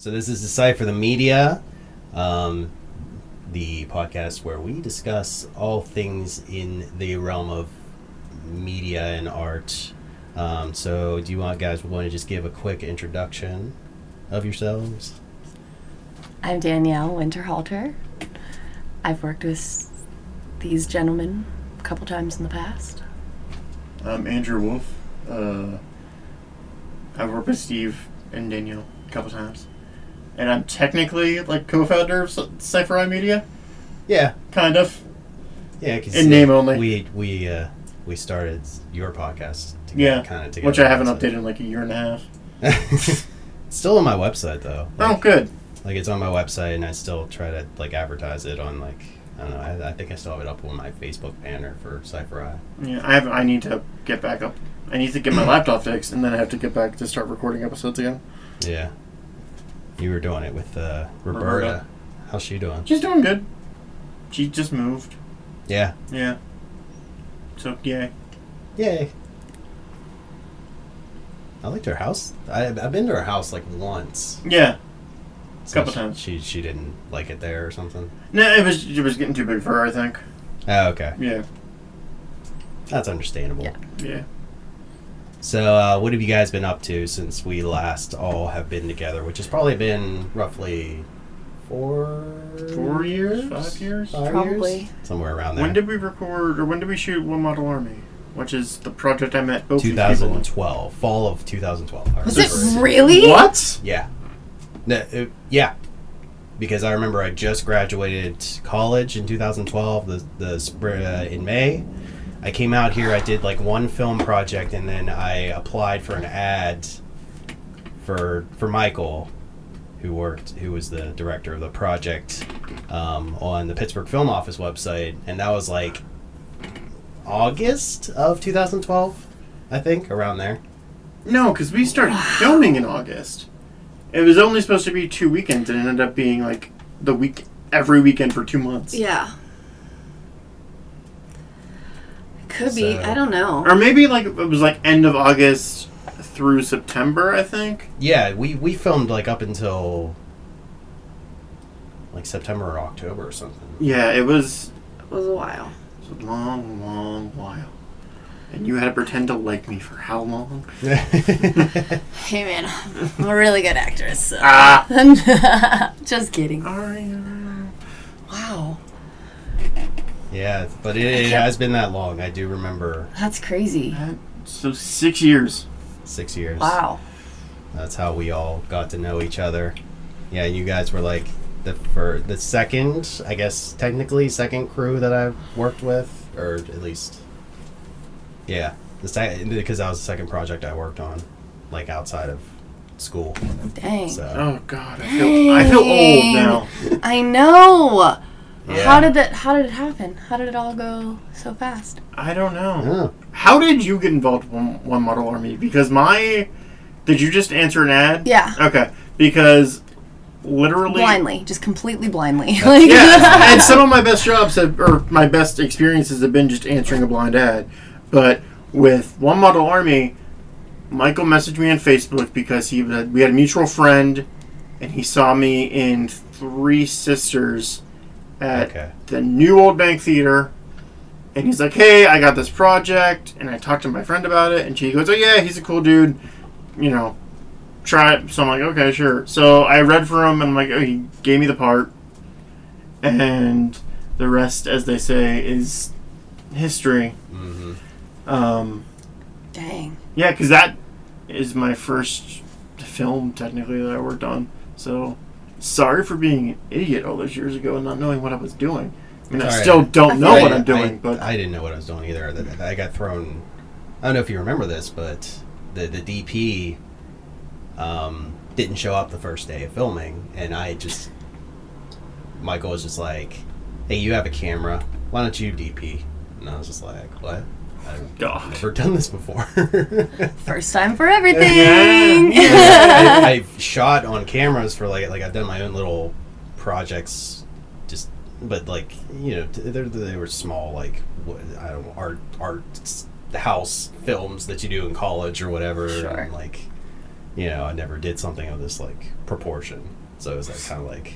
So this is Decipher the Media, um, the podcast where we discuss all things in the realm of media and art. Um, so do you want guys want to just give a quick introduction of yourselves? I'm Danielle Winterhalter. I've worked with these gentlemen a couple times in the past. I'm Andrew Wolf. Uh, I've worked with Steve and Danielle a couple times. And I'm technically like co-founder of Cypher Eye Media, Yeah, kind of. yeah. Cause In name only. We we uh, we started your podcast. Together, Yeah, kind of together. which I haven't so- updated in like a year and a half. It's still on my website though. Oh, good. like it's on my website, and I still try to like advertise it on like I don't know. I, I think I still have it up on my Facebook banner for Cypher Eye. Yeah, I have. I need to get back up. I need to get my laptop fixed, and then I have to get back to start recording episodes again. Yeah, you were doing it with uh, Roberta. Roberta. How's she doing? She's doing good. She just moved. Yeah. Yeah. So yay. Yay. I liked her house. I, I've been to her house like once. Yeah. So Couple she- times. She she didn't like it there or something. No, it was it was getting too big for her. I think. Oh, okay. Yeah. That's understandable. Yeah. Yeah. So, uh, what have you guys been up to since we last all have been together? Which has probably been roughly four, Four years? Five years? Five Probably. years? somewhere around there. When did we record, or when did we shoot One Model Army? Which is the project I met both these people in. 2012, fall of 2012. Was it really? What? Yeah. No, it- yeah. Because I remember I just graduated college in 2012, the the spring uh, in May. I came out here. I did like one film project, and then I applied for an ad for for Michael, who worked, who was the director of the project, um, on the Pittsburgh Film Office website, and that was like August of 2012, I think, around there. No, because we started filming in August. It was only supposed to be two weekends, and it ended up being like the week every weekend for two months. Yeah. Could be. I don't know. Or maybe like it was like end of August through September, I think. Yeah, we we filmed like up until like September or October or something. Yeah, it was, It was a while. it was a long, long while. And you had to pretend to like me for how long? Hey man, I'm a really good actress. So. Ah. Just kidding. Aria. Wow. Yeah, but it, it has been that long. I do remember That's crazy. Uh, so six years. six years. Wow. That's how we all got to know each other. Yeah, you guys were like the for the second, I guess technically second crew that I've worked with, or at least, yeah, the second because that was the second project I worked on, like outside of school. Dang. So Oh God, I feel I feel old now. I know. Yeah. How did that? How did it happen? How did it all go so fast? I don't know. Oh. How did you get involved with one, one model army? Because my, did you just answer an ad? Yeah. Okay, because literally. Blindly, just completely blindly. like, Yeah, and some of my best jobs have, or my best experiences have been just answering a blind ad. But with One Model Army, Michael messaged me on Facebook because he we had a mutual friend, and he saw me in Three Sisters at Okay. the New Old Bank Theater. And he's like, "Hey, I got this project," and I talked to my friend about it, and she goes, "Oh yeah, he's a cool dude, you know, try it." So I'm like, "Okay, sure." So I read for him, and I'm like, "Oh, he gave me the part," and the rest, as they say, is history. hmm Um, Dang. yeah, because that is my first film technically that I worked on. So sorry for being an idiot all those years ago and not knowing what I was doing. I mean, I still don't I know feel what I- I'm doing, I, but I didn't know what I was doing either. I got thrown. I don't know if you remember this, but the the DP um, didn't show up the first day of filming, and I just Michael was just like, "Hey, you have a camera. Why don't you DP?" And I was just like, "What? I've God. never done this before." First time for everything. Yeah. I, I've shot on cameras for like like I've done my own little projects, just but like you know they're, they were small like what, I don't know, art art house films that you do in college or whatever. Sure. And like you know, I never did something of this like proportion. So it was like kind of like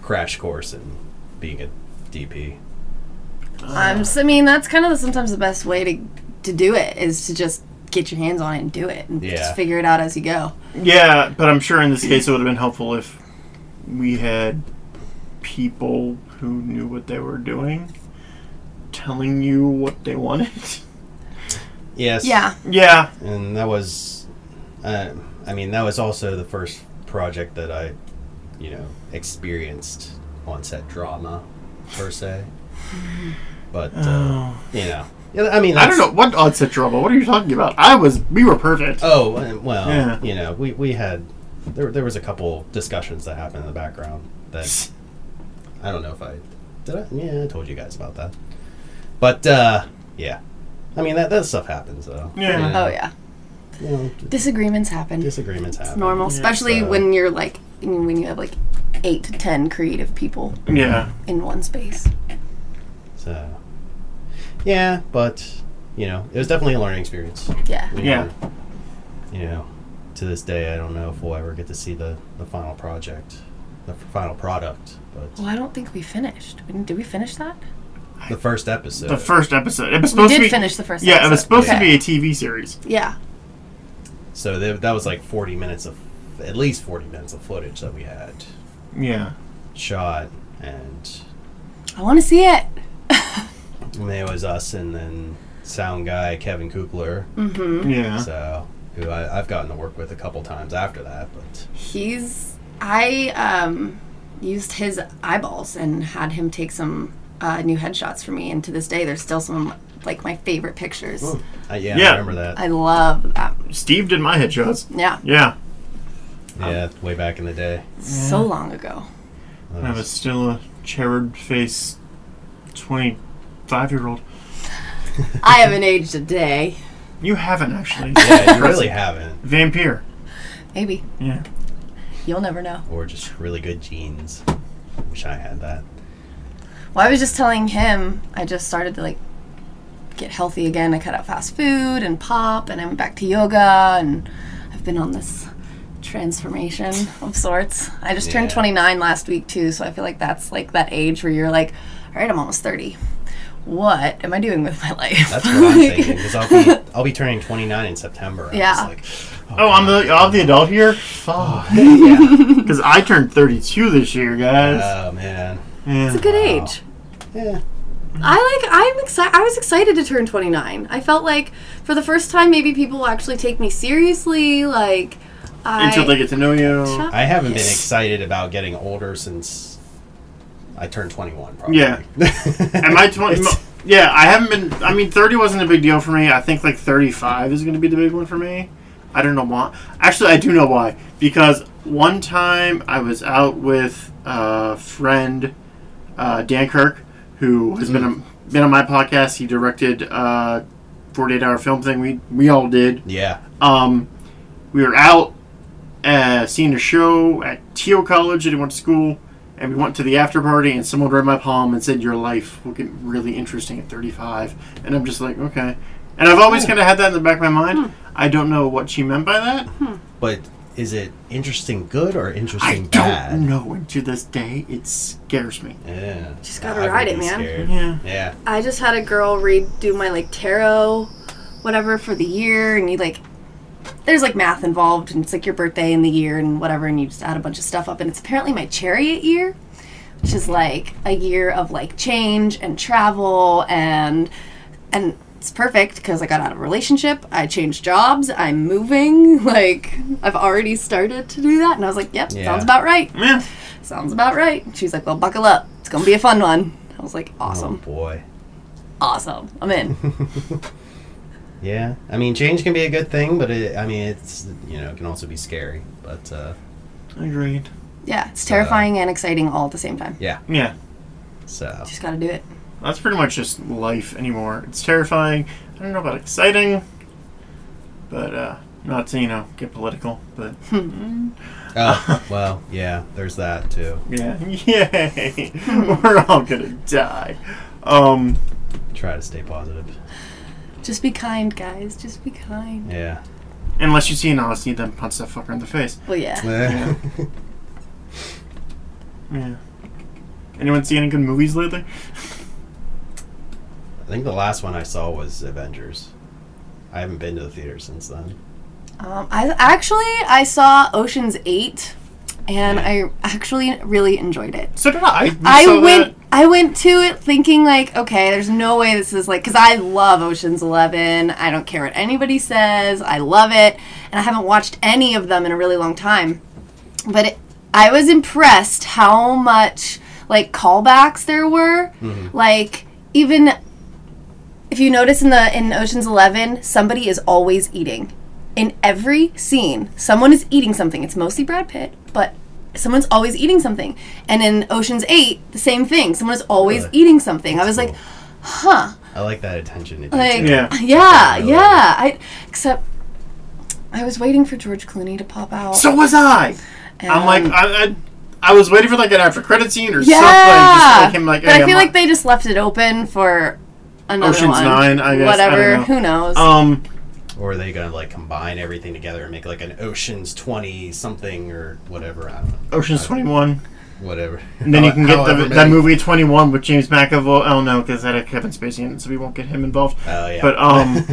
crash course in being a DP. Um, so, I mean, that's kind of sometimes the best way to to do it is to just get your hands on it and do it and Yeah. just figure it out as you go. Yeah, but I'm sure in this case it would have been helpful if we had people who knew what they were doing telling you what they wanted. Yes. Yeah. Yeah. And that was, uh, I mean, that was also the first project that I, you know, experienced on set drama, per se. But uh, Oh. you know, yeah, I mean, I don't know what odd set trouble. What are you talking about? I was. We were perfect. Oh well, Yeah. you know, we we had there there was a couple discussions that happened in the background that I don't know if I did. I yeah, I told you guys about that. But uh, yeah, I mean that that stuff happens though. Yeah. You know, Oh yeah. you know, Disagreements happen. disagreements happen. It's normal, Yeah, especially so- when you're like when you have like eight to ten creative people Yeah. in one space. So yeah, but you know, it was definitely a learning experience. Yeah. You Yeah. know, you know, to this day, I don't know if we'll ever get to see the the final project, the final product, but Well, I don't think we finished. Didn't- we finish that? the first episode. The first episode. It was We supposed did to be. finish the first. yeah, it was episode. supposed to be a TV series. Yeah. So th- that was like 40 minutes of, at least 40 minutes of footage that we had Yeah. shot, and I want to see it. I mean, it was us and then sound guy Kevin Kukler, Mm-hmm. Yeah. so who I, I've gotten to work with a couple times after that, but He's. I um used his eyeballs and had him take some uh, new headshots for me, and to this day, there's still some like my favorite pictures. uh, yeah, Yeah. I remember that. I love that. Steve did my headshots. Yeah. Yeah. yeah, way back in the day. So long ago. That I was still a cherub face, twenty-five year old. I haven't aged a day. You haven't actually. yeah, you really haven't, Vampire. Maybe. Yeah. You'll never know. or just really good genes. Wish I had that. Well, I was just telling him I just started to like get healthy again. I cut out fast food and pop, and I went back to yoga, and I've been on this transformation of sorts. I just turned 29 last week too, so I feel like that's like that age where you're like, all right, I'm almost 30. What am I doing with my life? That's what I'm thinking because I'll be I'll be turning 29 in September. I'm Yeah. like, Oh, oh I'm the I'm the adult here. Oh, Fuck. yeah. Because I turned 32 this year, guys. Oh man. yeah. It's a good Wow. age. Yeah. I like. I'm excited. I was excited to turn 29. I felt like for the first time, maybe people will actually take me seriously. Like, I, Until they get to know you. I haven't been excited about getting older since I turned 21. Probably. Yeah. Am I 20? It's- Yeah, I haven't been. I mean, 30 wasn't a big deal for me. I think like 35 is going to be the big one for me. I don't know why. Actually, I do know why. Because one time I was out with a friend, uh, Dan Kirk, who has been a, been on my podcast. He directed uh, 48 hour film thing we we all did. yeah. Um, we were out uh, seeing a show at Teo College that I went to school, and we went to the after party, and someone read my palm and said, "Your life will get really interesting at 35." And I'm just like, okay. And I've always hmm. Oh. kind of had that in the back of my mind. Hmm. I don't know what she meant by that. Hmm. But is it interesting good or interesting I interesting don't know. And to this day, it scares me. Yeah. Just gotta I ride it, man. scared. Yeah. Yeah. I just had a girl read do my like tarot, whatever for the year, and you like. There's like math involved, and it's like your birthday and the year and whatever, and you just add a bunch of stuff up, and it's apparently my chariot year, which is like a year of like change and travel and and it's perfect because I got out of a relationship, I changed jobs, I'm moving, like I've already started to do that, and I was like, yep, Yeah. sounds about right, Yeah. sounds about right. She's like, well, buckle up, it's gonna be a fun one. I was like, oh, awesome, Oh boy. awesome, I'm in. Yeah. I mean, change can be a good thing, but it, I mean, it's you know, it can also be scary. But uh, I Agreed. Yeah, it's terrifying and exciting all at the same time. yeah. Yeah. So Just gotta do it. That's pretty much just life anymore. It's terrifying. I don't know about exciting, but uh, not to you know get political, but Oh, well, yeah. There's that too. yeah, yay, we're all gonna die. Um, Try to stay positive. Just be kind, guys. Just be kind. Yeah. Unless you see an Odyssey, then punch that fucker in the face. Well, yeah. Eh. Yeah. Anyone see any good movies lately? I think the last one I saw was Avengers. I haven't been to the theater since then. Um, I actually I saw Ocean's Eight, and I actually really enjoyed it. So did I. We I went that- I went to it thinking like, okay, there's no way this is like because I love Ocean's Eleven. I don't care what anybody says. I love it, and I haven't watched any of them in a really long time. But it, I was impressed how much like callbacks there were. Mm-hmm. Like even if you notice in the in Ocean's Eleven, somebody is always eating. In every scene, someone is eating something. It's mostly Brad Pitt, but someone's always eating something. And in Ocean's Eight, the same thing. Someone is always Really? eating something. I was Cool. like, huh. I like that attention to Like detail. Yeah. yeah, Really? yeah. I except I was waiting for George Clooney to pop out. So was I. I'm like, I, I, I was waiting for like an after credit scene or yeah. something. Just like him, like, but hey, I I'm feel on- like they just left it open for another Ocean's one. Nine, I guess. I don't Whatever. know. Who knows? Um, Or are they gonna like combine everything together and make like an Ocean's Twenty something or whatever? I don't know. Ocean's 21. Whatever. And then you can get the, that movie 21 with James McAvoy. Oh no, because that had Kevin Spacey in it, so we won't get him involved. Oh yeah. But um,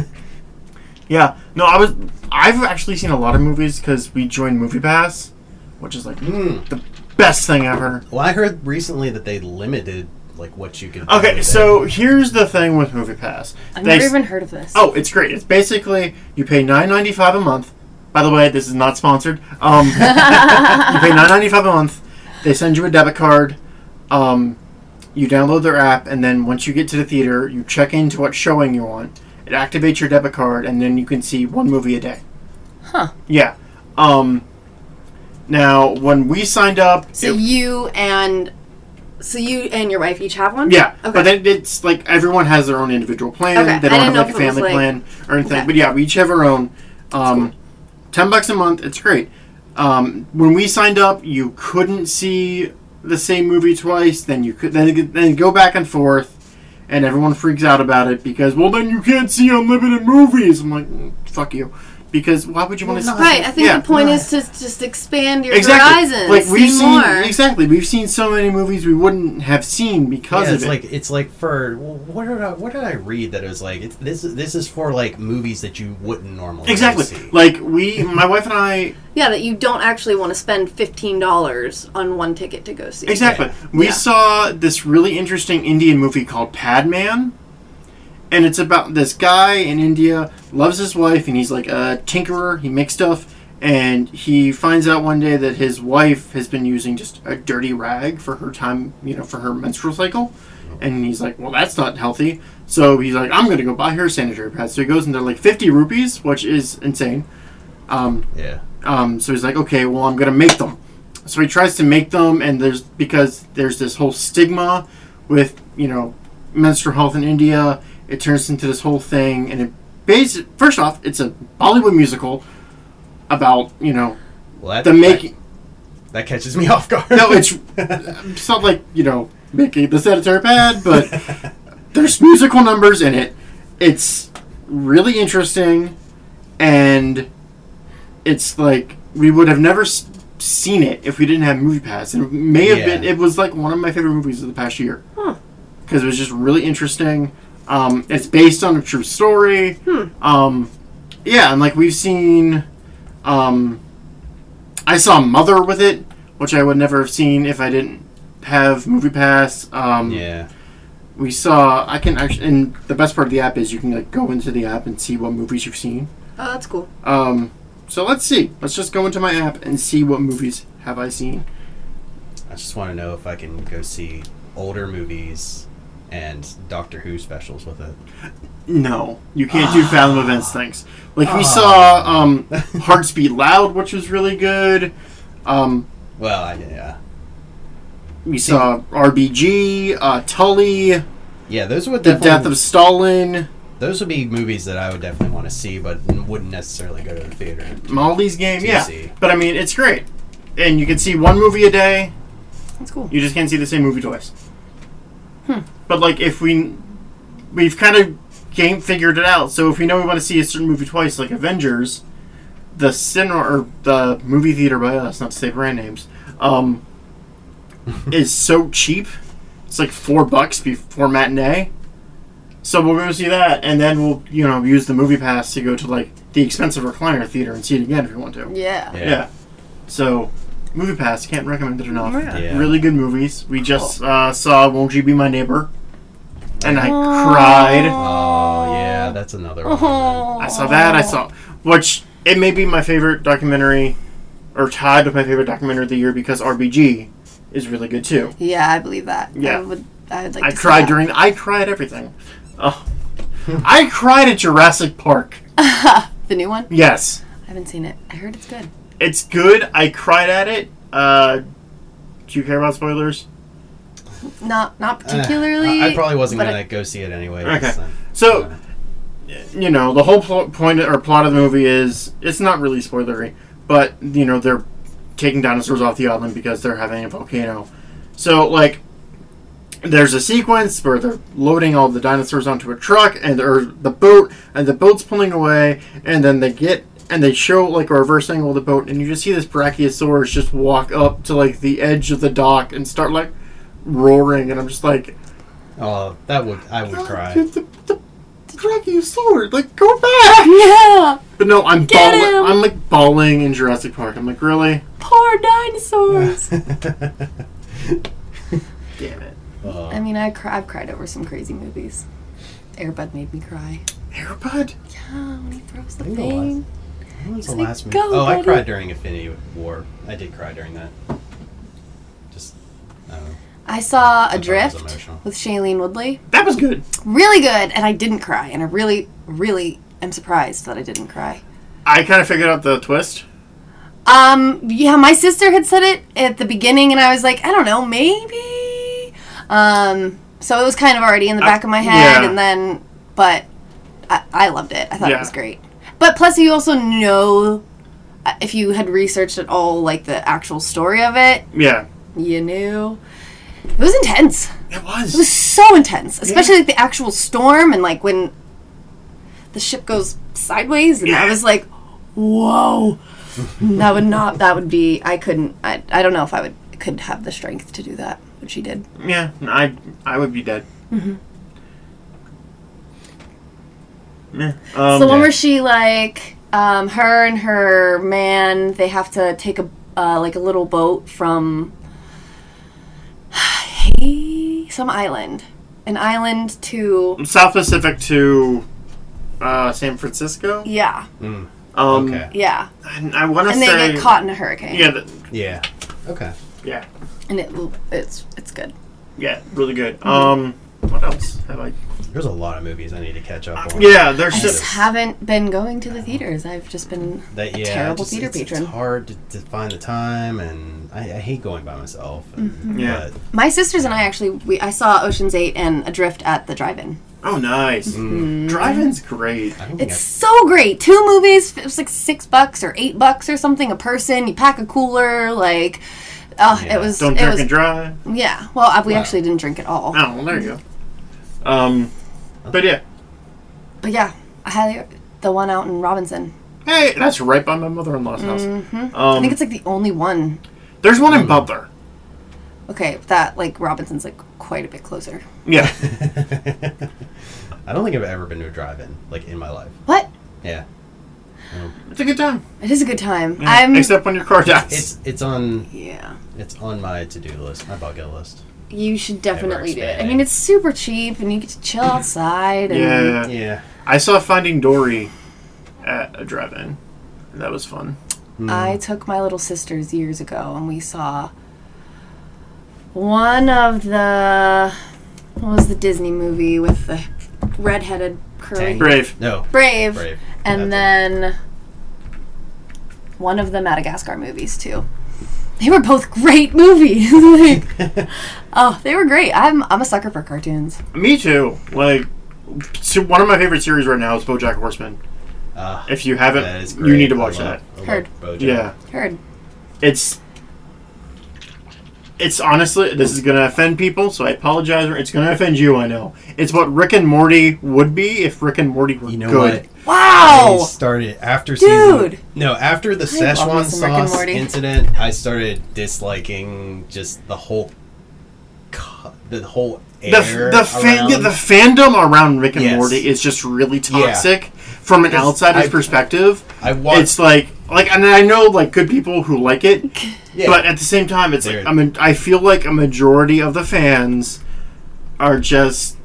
yeah, no, I was. I've actually seen a lot of movies because we joined Movie Pass, which is like Mm. the best thing ever. Well, I heard recently that they limited like what you can. Okay, so here's the thing with Movie Pass. I've They never s- even heard of this. Oh, it's great. It's basically you pay nine ninety five a month. By the way, this is not sponsored. Um, you pay nine ninety five a month. They send you a debit card. Um, you download their app, and then once you get to the theater, you check into what showing you want. It activates your debit card, and then you can see one movie a day. Huh. Yeah. Um, now, when we signed up, So it- you and so you and your wife each have one. Yeah, Okay. but then it's like everyone has their own individual plan. Okay, They don't have like a if it was, family like- plan or anything. Okay. But yeah, we each have our own. Um, cool. Ten bucks a month, it's great. Um, when we signed up, you couldn't see the same movie twice. Then you could then then go back and forth, and everyone freaks out about it because well, then you can't see unlimited movies. I'm like, "Mm, fuck you, because why would you want to? Well, see? no, Right. I think Yeah. the point no. is to just expand your Exactly. horizons. Like we've see seen more. exactly. We've seen so many movies we wouldn't have seen because yeah, of it's it. like it's like for what did I what did I read that it was like it's, this is this is for like movies that you wouldn't normally Exactly. see. Like we, my wife and I, Yeah, that you don't actually want to spend fifteen dollars on one ticket to go see. exactly. Yeah. We Yeah. saw this really interesting Indian movie called Padman, and it's about this guy in India loves his wife, and he's like a tinkerer. He makes stuff, and he finds out one day that his wife has been using just a dirty rag for her time, you know, for her menstrual cycle. And he's like, well, that's not healthy. So he's like, I'm gonna go buy her sanitary pads. So he goes and they're like 50 rupees, which is insane. Um, Yeah. Um, so he's like, okay, well, I'm gonna make them. So he tries to make them, and there's because there's this whole stigma with you know menstrual health in India. It turns into this whole thing, and it base first off, it's a Bollywood musical about you know Well, that, the making. that, that catches me off guard. No, it's it's not like you know making the sanitary pad, but there's musical numbers in it. It's really interesting, and it's like we would have never s- seen it if we didn't have Movie Pass, and it may have Yeah. been. It was like one of my favorite movies of the past year Huh. because it was just really interesting. Um, it's based on a true story. Hmm. Um, yeah, and like we've seen, um, I saw Mother with it, which I would never have seen if I didn't have Movie Pass. Um, yeah. we saw. I can actually, and the best part of the app is you can like go into the app and see what movies you've seen. Oh, that's cool. Um, so let's see. Let's just go into my app and see what movies have I seen. I just want to know if I can go see older movies and Doctor Who specials with it. No, you can't do Fathom Events things. Like we Ah. saw um, Hearts Beat Loud, which was really good. Um, Well, I, yeah. we saw RBG, uh, Tully, Yeah, those would The definitely, Death of Stalin, those would be movies that I would definitely want to see, but wouldn't necessarily go to the theater. Molly's Game. To Yeah, see. but I mean, it's great, and you can see one movie a day. That's cool. You just can't see the same movie twice. But like, if we we've kind of game figured it out, so if we know we want to see a certain movie twice, like Avengers, the cinema or the movie theater by us, not to say brand names, um, is so cheap. It's like four bucks before matinee. So we'll go see that, and then we'll you know use the movie pass to go to like the expensive recliner theater and see it again if you want to. Yeah. Yeah. Yeah. So, movie pass can't recommend it enough. Yeah. Yeah. Really good movies. We just uh, saw "Won't You Be My Neighbor," and I Aw. cried. Oh yeah, that's another one. I saw that. I saw which it may be my favorite documentary, or tied with my favorite documentary of the year because RBG is really good too. Yeah, I believe that. Yeah. I would. I would like. I to see cried that. during. I cried everything. Oh, I cried at Jurassic Park. the new one. Yes, I haven't seen it. I heard it's good. it's good. I cried at it. Uh, do you care about spoilers? Not not Uh, particularly. I, I probably wasn't gonna I- go see it anyway. Okay. so- So, uh, you know, the whole pl- point or plot of the movie is it's not really spoilery, but you know they're taking dinosaurs off the island because they're having a volcano. So, like, there's a sequence where they're loading all the dinosaurs onto a truck and or the boat, and the boat's pulling away, and then they get and they show like a reverse angle of the boat, and you just see this brachiosaurus just walk up to like the edge of the dock and start like roaring, and I'm just like. oh, that would I would cry. The, the, the brachiosaurus, like go back. Yeah. But no, I'm Get bawling. him! I'm like bawling in Jurassic Park. I'm like, really? Poor dinosaurs. Damn it. Oh. I mean, I cry, I've cried over some crazy movies. Airbud made me cry. Airbud? Yeah, when he throws the I think the thing. When was the It's like, last movie? "Go, oh, I cried during Infinity War. I did cry during that. Just, I don't know. I saw thought it was Adrift with Shailene Woodley. That was good. Really good, and I didn't cry, and I really, really am surprised that I didn't cry. I kind of figured out the twist. Um, yeah, my sister had said it at the beginning, and I was like, I don't know, maybe. Um, so it was kind of already in the I- back of my head, yeah. and then, but I, I loved it. I thought Yeah. it was great. But plus, you also know, uh, if you had researched at all, like the actual story of it, Yeah. you knew. It was intense. It was. It was. so intense, especially like the actual storm and like when the ship goes sideways, and I was like, "Whoa!" that would not. That would be. I couldn't. I. I don't know if I would could have the strength to do that, but she did. yeah, I I would be dead. Mm-hmm. Yeah. Um, the one yeah. where she like, um, her and her man, they have to take a uh, like a little boat from some island, an island to South Pacific to uh, San Francisco. yeah, Mm, Um, okay. yeah, I, I want to and they say. get caught in a hurricane. Yeah, the, Yeah. Okay. yeah, and it it's it's good. yeah, really good. Mm-hmm. Um, what else have I? There's a lot of movies I need to catch up on. Yeah, I there's just just haven't been going to the theaters. I've just been That yeah, terrible just- theater it's, patron. It's hard to, to find the time, and I, I hate going by myself. And, Mm-hmm. Yeah. but- my sisters and I actually we I saw Ocean's Eight and Adrift at the drive-in. oh nice. Mm-hmm. Driving's great. I don't It's so great. Two movies. It was like six bucks or eight bucks or something a person. You pack a cooler. Like, oh, Yeah. it was. Don't it drink was, and drive. Yeah. Well, we Wow. actually didn't drink at all. Oh, well, there you go. Um, but yeah, But yeah, I highly the one out in Robinson. hey, that's right by my mother-in-law's house. hmm Um, I think it's like the only one. there's one in Butler. Okay, that like Robinson's like quite a bit closer. Yeah, I don't think I've ever been to a drive-in like in my life. What? Yeah. it's a good time. It is a good time. Yeah, I'm. except when your car dies. It's it's on yeah. it's on my to-do list, my bucket list. You should definitely do it. I mean, it's super cheap, and you get to chill outside. And yeah, Yeah. I saw Finding Dory at a drive-in. That was fun. Mm. I took my little sisters years ago, and we saw one of the what was the Disney movie with the redheaded curly Tangled. Brave. no. Brave, Brave. and That's it. then one of the Madagascar movies too. They were both great movies. like, oh, they were great. I'm I'm a sucker for cartoons. Me too. Like, so one of my favorite series right now is BoJack Horseman. Ah, If you haven't, you need to I watch love- that. I love Heard. BoJack. Yeah, Heard. it's it's honestly this is gonna offend people, so I apologize. It's gonna offend you, I know. It's what Rick and Morty would be if Rick and Morty were You know good. what? Wow. I started after Dude. season. No, after the I Szechuan me some Rick and sauce incident, I started disliking just the whole, the whole The, the, fan, yeah, the fandom around Rick and Yes. Morty is just really Yeah. toxic from an outsider's I- perspective. I watched. It's like like, and I know like good people who like it, yeah, but at the same time, it's like I mean, I feel like a majority of the fans are just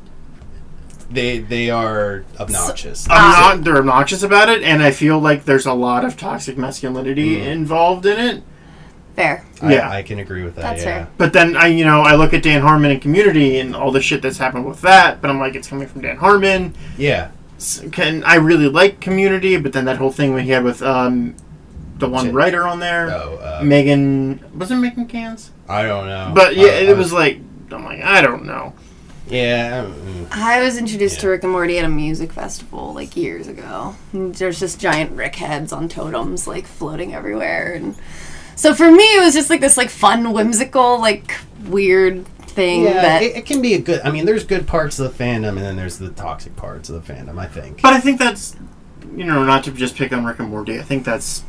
they they are obnoxious. Obno- they're obnoxious about it, and I feel like there's a lot of toxic masculinity Mm. involved in it. Fair. I, yeah. I can agree with that. That's yeah. fair. But then I, you know, I look at Dan Harmon and Community and all the shit that's happened with that. But I'm like, it's coming from Dan Harmon. Yeah. S- Can I really like Community? But then that whole thing when he had with um, the one Shit. writer on there, Oh, uh, Megan, was it Megan Ganz? I don't know. But yeah, I- I it was like I'm like I don't know. Yeah. mm, I was introduced to Rick and Morty at a music festival like years ago. There's just giant Rick heads on totems like floating everywhere, and so for me it was just like this like fun, whimsical, like weird thing Yeah, that it, it can be a good. I mean, there's good parts of the fandom, and then there's the toxic parts of the fandom. I think. But I think that's you know not to just pick on Rick and Morty. I think that's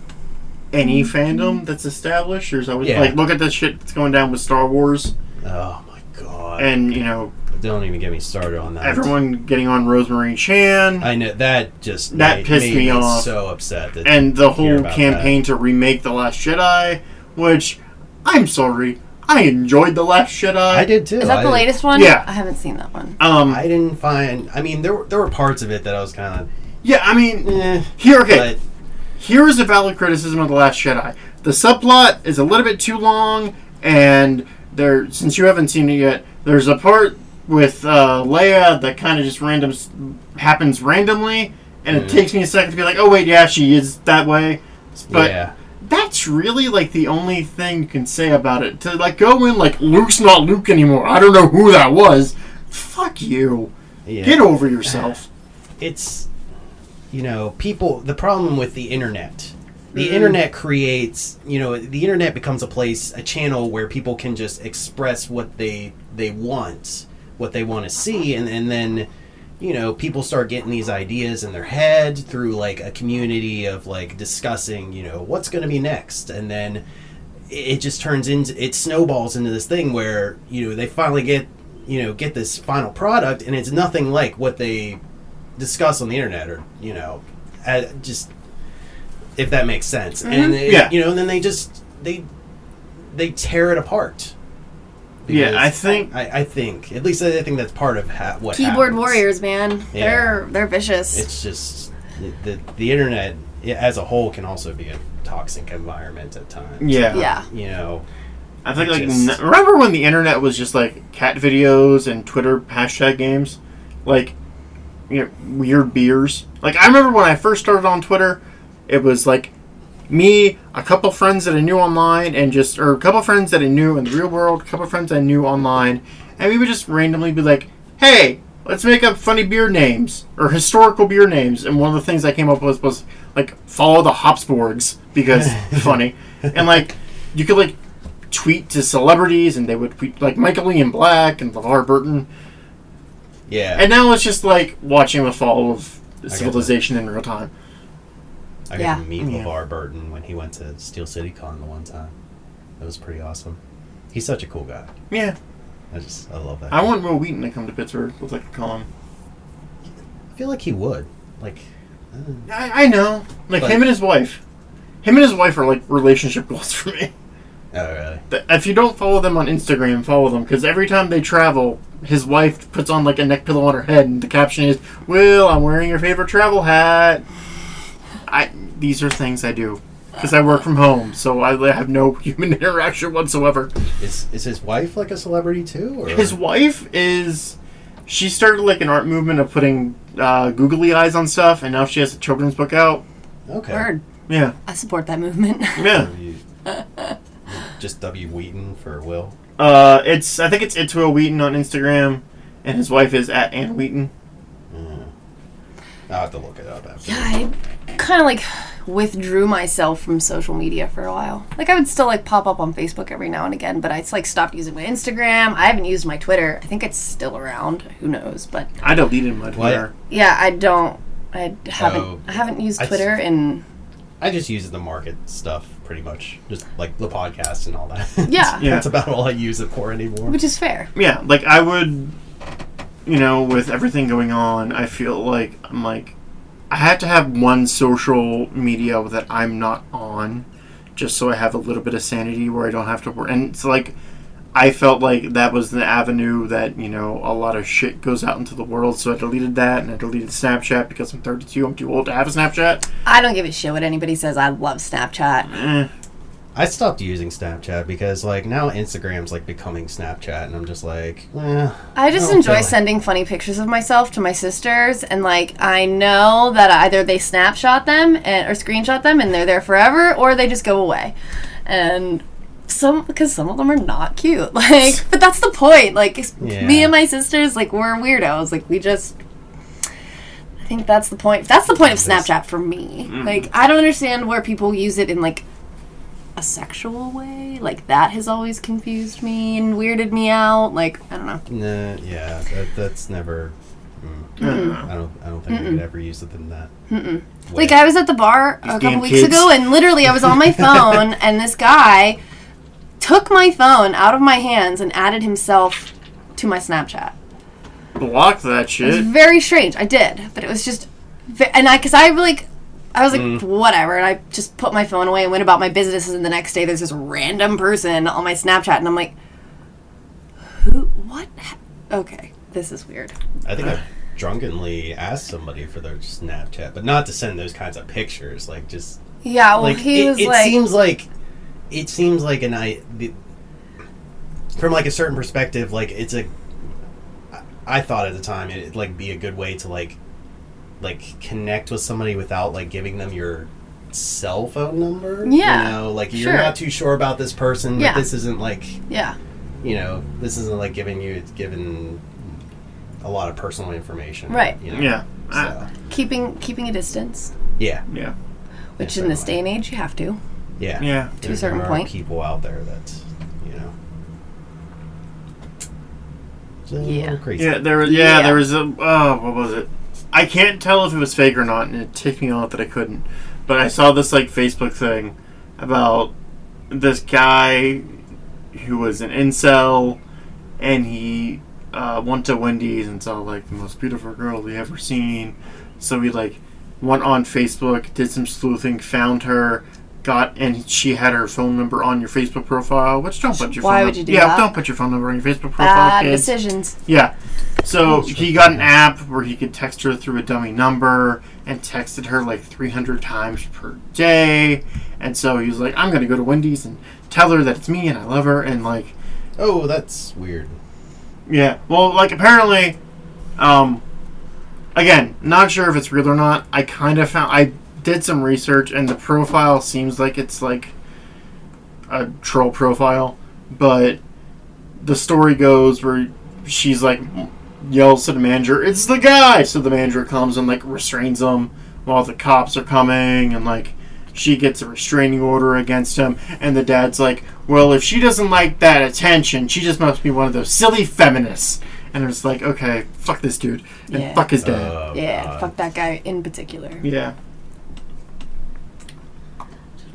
any mm-hmm. fandom that's established. There's always Yeah. like look at this shit that's going down with Star Wars, Oh my god! and you know Don't even get me started on that. everyone getting on Kelly Marie Tran. I know that just That made, pissed made me off. So upset that and the whole about campaign to remake the Last Jedi, which I'm sorry, I enjoyed the Last Jedi. I did too. is that the I- latest one? Yeah. I haven't seen that one. Um, I didn't find. I mean, there were there were parts of it that I was kind of. yeah, I mean, Eh, here, okay, But here is a valid criticism of the Last Jedi. The subplot is a little bit too long, and there, since you haven't seen it yet, there's a part with uh, Leia that kind of just random happens randomly, and it Mhm. takes me a second to be like, oh wait, yeah, she is that way. But yeah, that's really like the only thing you can say about it. To like go in like Luke's not Luke anymore. I don't know who that was. Fuck you. yeah. Get over yourself. it's you know people the problem with the internet the Mhm. internet creates you know the internet becomes a place a channel where people can just express what they they want what they want to see and, and then you know people start getting these ideas in their head through like a community of like discussing you know what's going to be next. And then it just turns into it snowballs into this thing where you know they finally get you know get this final product and it's nothing like what they discuss on the internet or you know just if that makes sense. Mm-hmm. And it- Yeah. you know and then they just they they tear it apart Yeah, I think I, I think at least I think that's part of ha- what Keyboard happens. warriors, man. Yeah. They're they're vicious. it's just the, the the internet i- as a whole can also be a toxic environment at times yeah. yeah. you know I think like Just- n- remember when the internet was just like cat videos and Twitter hashtag games, like you know weird beers. Like I remember when I first started on Twitter, it was like me, a couple friends that I knew online, and just or a couple friends that I knew in the real world, a couple friends I knew online, and we would just randomly be like, "Hey, let's make up funny beer names or historical beer names." And one of the things I came up with was like follow the Hopsborgs because funny, and like you could like tweet to celebrities, and they would tweet like Michael Ian Black and LeVar Burton, yeah and now it's just like watching the fall of civilization in real time. I got Yeah. to meet Yeah. LeVar Burton when he went to Steel City Con the one time. That was pretty awesome. He's such a cool guy. Yeah, I just I love that. I guy. want Wil Wheaton to come to Pittsburgh with like a con. I feel like he would. Like, uh, I, I know, like But- him and his wife. Him and his wife are like relationship goals for me. oh really? If you don't follow them on Instagram, follow them because every time they travel, his wife puts on like a neck pillow on her head, and the caption is, "Will, I'm wearing your favorite travel hat." I these are things I do because I work from home, so I have no human interaction whatsoever. Is is his wife like a celebrity too? Or His wife is. She started like an art movement of putting uh, googly eyes on stuff, and now she has a children's book out. okay. Word. Yeah, I support that movement. yeah. Just W Wheaton for Will. Uh, it's I think it's it's Wil Wheaton on Instagram, and his wife is at Anne Wheaton. Mm. I'll have to look it up after. Yeah, I kind of like withdrew myself from social media for a while. Like I would still like pop up on Facebook every now and again, but I just like stopped using my Instagram. I haven't used my Twitter. I think it's still around. Who knows? But I deleted my Why- Twitter. yeah, I don't. I haven't Oh. I haven't used I- Twitter in I just use the market stuff pretty much, just like the podcast and all that. Yeah. Yeah. that's about all I use it for anymore. which is fair. yeah, like I would, you know, with everything going on, I feel like I'm like, I have to have one social media that I'm not on, just so I have a little bit of sanity where I don't have to work. And it's like, I felt like that was the avenue that you know a lot of shit goes out into the world. So I deleted that, and I deleted Snapchat because I'm 32. I'm too old to have a Snapchat. I don't give a shit what anybody says. I love Snapchat. Eh. I stopped using Snapchat because like now Instagram's like becoming Snapchat, and I'm just like, eh, I just I enjoy like- sending funny pictures of myself to my sisters, and like I know that either they snapshot them and, or screenshot them, and they're there forever, or they just go away. And some because some of them are not cute. Like, but that's the point. Like Yeah. me and my sisters, like we're weirdos. Like we just. I think that's the point. That's the point of Snapchat for me. Like I don't understand where people use it in like a sexual way. Like that has always confused me and weirded me out. Like I don't know. nah, yeah, that, that's never. mm, I don't. I don't think we could ever use it in that. Like I was at the bar a couple weeks kids. ago, and literally I was on my phone, and this guy took my phone out of my hands and added himself to my Snapchat. block that It was shit. very strange. I did, but it was just, ve- and I, cause I like, I was like, mm. whatever, and I just put my phone away and went about my business. And the next day, there's this random person on my Snapchat, and I'm like, who? What? Okay, this is weird. I think I've drunkenly asked somebody for their Snapchat, but not to send those kinds of pictures. Like just Yeah, well, like he it, was it like, seems like it seems like an I the, from like a certain perspective, like it's a. I- I thought at the time it'd like be a good way to like like connect with somebody without like giving them your cell phone number. Yeah, you know, like you're sure. not too sure about this person. Yeah. But this isn't like yeah, you know this isn't like giving you it's giving a lot of personal information. Right. You know? Yeah. So, Ah, keeping keeping a distance, yeah. yeah. which Yeah, in this day and age you have to. Yeah. Yeah. To a certain there are point. people out there that you know. it's a little Yeah. Crazy. Yeah, there was. Yeah, Yeah. there was a. Oh, what was it? I can't tell if it was fake or not, and it ticked me off that I couldn't. But I saw this like Facebook thing about this guy who was an incel, and he uh, went to Wendy's and saw like the most beautiful girl he ever seen. So he like went on Facebook, did some sleuthing, found her. Got and she had her phone number on your Facebook profile. Which don't put your Why phone would num- you do yeah, that? don't put your phone number on your Facebook profile. Bad kids. decisions. Yeah. So he got an app where he could text her through a dummy number and texted her like 300 times per day. And so he was like, I'm going to go to Wendy's and tell her that it's me and I love her. And like, Oh, that's weird. yeah. Well, like apparently, um, again, not sure if it's real or not. I kind of found, I did some research and the profile seems like it's like a troll profile. But the story goes where she's like yells to the manager, "It's the guy!" So the manager comes and like restrains him while the cops are coming, and like she gets a restraining order against him. And the dad's like, "Well, if she doesn't like that attention, she just must be one of those silly feminists." And it's like, okay, fuck this dude, and Yeah. fuck his dad. Oh, yeah, God. fuck that guy in particular. yeah,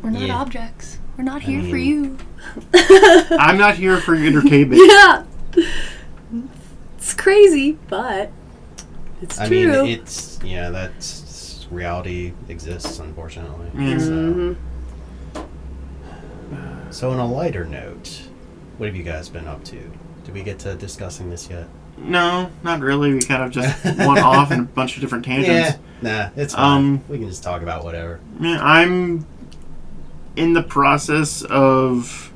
We're not Yeah. objects. We're not here for mean- you. I'm not here for your entertainment. Yeah. It's crazy, but it's I true. mean, it's yeah. That's reality exists, unfortunately. Yeah. So, Mhm. so, on a lighter note, what have you guys been up to? Did we get to discussing this yet? No, not really. We kind of just went off in a bunch of different tangents. Yeah, nah, it's fine. Um, we can just talk about whatever. Yeah, I'm in the process of.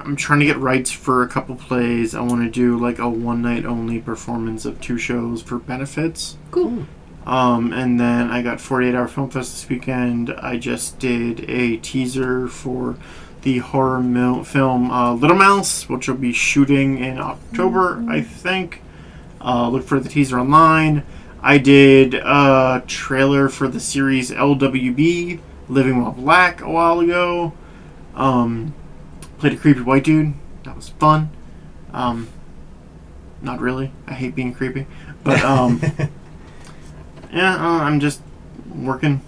I'm trying to get rights for a couple plays. I want to do like a one night only performance of two shows for benefits. cool. Um, and then I got 48 Hour Film Fest this weekend. I just did a teaser for the horror mil- film uh, Little Mouse, which will be shooting in October, I think. Uh, look for the teaser online. I did a trailer for the series LWB, Living While Black, a while ago. Um, played a creepy white dude. That was fun. Um, not really. I hate being creepy. But, um, Yeah, uh, I'm just working,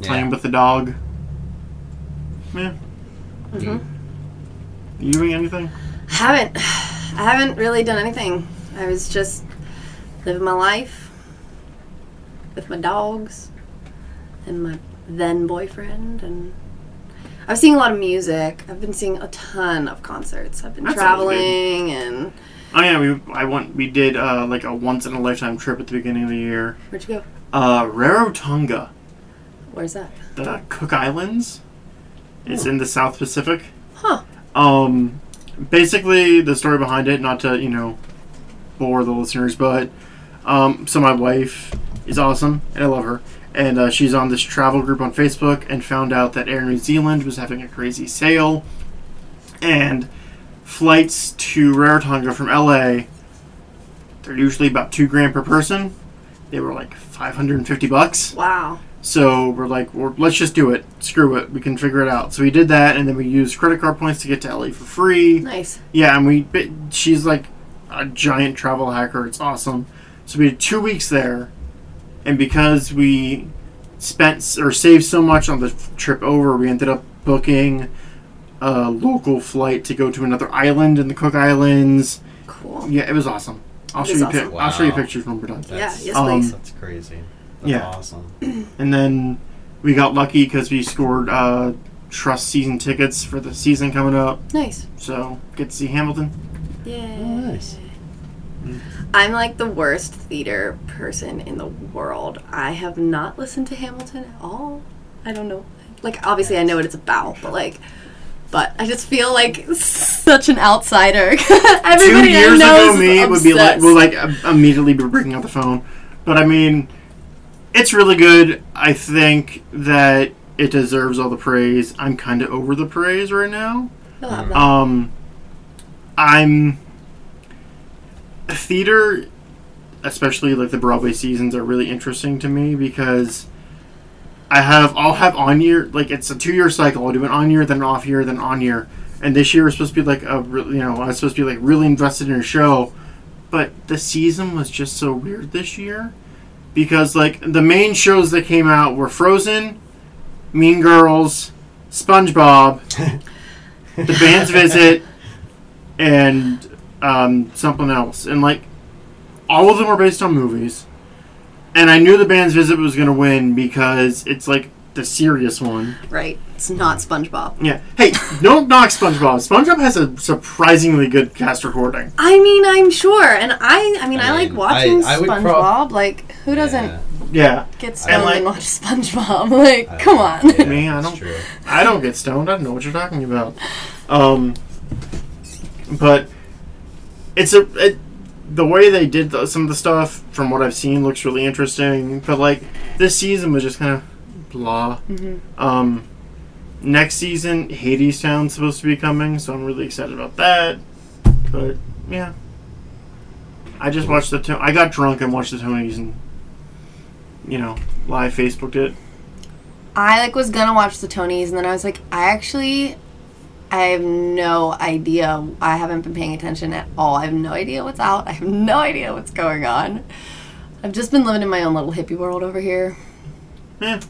Yeah. playing with the dog. Yeah. Mhm. You doing anything? I haven't I haven't really done anything. I was just living my life with my dogs and my then boyfriend and I've seen a lot of music. I've been seeing a ton of concerts. I've been traveling and Oh yeah, we I went. We did uh, like a once in a lifetime trip at the beginning of the year. where'd you go? Uh, Rarotonga, Where's that? the Cook Islands. It's in the South Pacific. Huh. Um, basically, the story behind it, not to you know bore the listeners, but um, so my wife is awesome and I love her, and uh, she's on this travel group on Facebook and found out that Air New Zealand was having a crazy sale, and flights to Rarotonga from LA. They're usually about two grand per person. They were like five hundred and fifty bucks. Wow. So we're like, we're, let's just do it. Screw it. We can figure it out. So we did that, and then we used credit card points to get to LA for free. Nice. Yeah, and we she's like a giant travel hacker. It's awesome. So we did two weeks there, and because we spent or saved so much on the trip over, we ended up booking a local flight to go to another island in the Cook Islands. Cool. Yeah, it was awesome. I'll It show is you. pic- awesome. I'll show you pictures when we're done. Yeah, That's- yes, Um, please. That's crazy. That's Yeah. awesome. And then we got lucky because we scored uh, trust season tickets for the season coming up. Nice. So get to see Hamilton. Yeah. nice. I'm like the worst theater person in the world. I have not listened to Hamilton at all. I don't know. Like obviously I know what it's about, but like but I just feel like such an outsider. Everybody Two years I ago, is me would be like, obsessed. will like immediately be breaking out the phone. But I mean, it's really good. I think that it deserves all the praise. I'm kind of over the praise right now. You'll. Um, I'm theater, especially like the Broadway seasons, are really interesting to me because I have I'll have on year like it's a two year cycle. I'll do an on year, then an off year, then on year. And this year was supposed to be like a you know I was supposed to be like really invested in a show, but the season was just so weird this year because like the main shows that came out were Frozen, Mean Girls, SpongeBob, The Band's Visit, and um, something else. And like all of them were based on movies. And I knew The Band's Visit was going to win because it's like the serious one. right. It's not SpongeBob. Yeah. Hey, don't knock SpongeBob. SpongeBob has a surprisingly good cast recording. I mean, I'm sure. And I I mean, I, I like watching I- I SpongeBob. prob- like who doesn't Yeah. Yeah. get stoned And, like- and watch SpongeBob? Like, I- come on. yeah, Me, I don't- True. I don't get stoned. I don't know what you're talking about. Um, but it's a it, the way they did the, some of the stuff from what I've seen looks really interesting. But like this season was just kind of blah. Mhm. Um, next season, Hadestown's supposed to be coming, so I'm really excited about that. But yeah, I just watched the. To- I got drunk and watched the Tonys and you know live Facebooked it. I like was gonna watch the Tonys, and then I was like, I actually, I have no idea. I haven't been paying attention at all. I have no idea what's out. I have no idea what's going on. I've just been living in my own little hippie world over here. Yeah,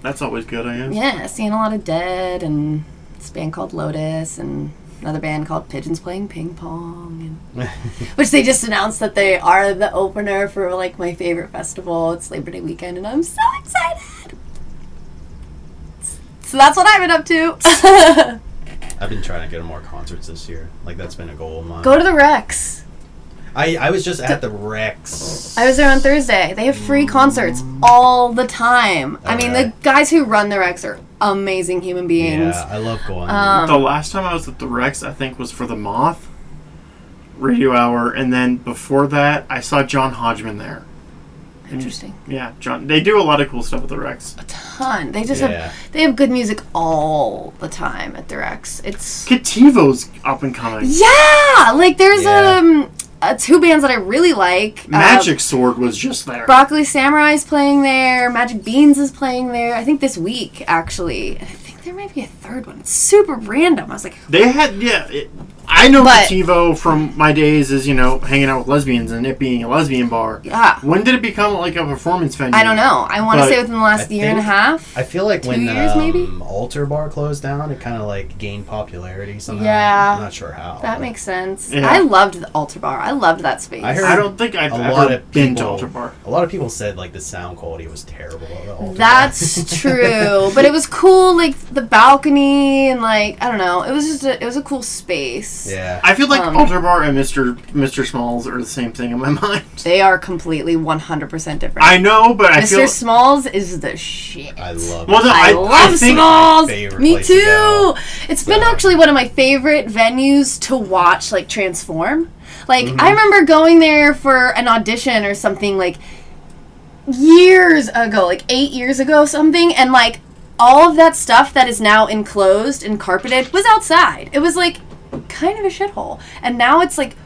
that's always good, I guess. Yeah, seeing a lot of Dead and this band called Lotus and another band called Pigeons Playing Ping Pong, and which they just announced that they are the opener for like my favorite festival. It's Labor Day weekend, and I'm so excited. So that's what I've been up to. I've been trying to go to more concerts this year. Like that's been a goal of mine. Go to the Rex. I, I was just at the Rex. I was there on Thursday. They have free concerts all the time. I mean, the guys who run the Rex are amazing human beings. Yeah, I love going. Um, The last time I was at the Rex, I think, was for the Moth Radio Hour, and then before that, I saw John Hodgman there. Interesting. Yeah, John. They do a lot of cool stuff at the Rex. A ton. They just Yeah. have they have good music all the time at the Rex. It's Cattivo's up and coming. yeah, like there's Yeah. um uh, two bands that I really like. Uh, Magic Sword was just there. Broccoli Samurai is playing there. Magic Beans is playing there. I think this week actually. I think there might be a third one. It's super random. I was like, They had yeah. It, I I know But- TiVo from my days as you know hanging out with lesbians and it being a lesbian bar. Yeah. When did it become like a performance venue? I don't know. I want to say within the last I year and a half. I feel like Two when years, um, maybe? Altar Bar closed down, it kind of like gained popularity somehow. Yeah. I'm not sure how. that but makes sense. Yeah. I loved the altar bar. I loved that space. I heard I don't think I've a ever lot of been to people- Altar Bar. A lot of people said like the sound quality was terrible. At the Altar Bar. That's true, but it was cool. Like the balcony and like I don't know. It was just a, it was a cool space. Yeah. I feel like Um, Altar Bar and Mr. Mr. Smalls are the same thing in my mind. They are completely one hundred percent different. I know, but I Mr. feel Smalls is the shit. I love. Well, no, I, I- love I Smalls. Me place to too. go. It's been So- actually one of my favorite venues to watch, like transform. Like Mm-hmm. I remember going there for an audition or something, like years ago, like eight years ago, something, and like all of that stuff that is now enclosed and carpeted was outside. It was like kind of a shithole, and now it's like.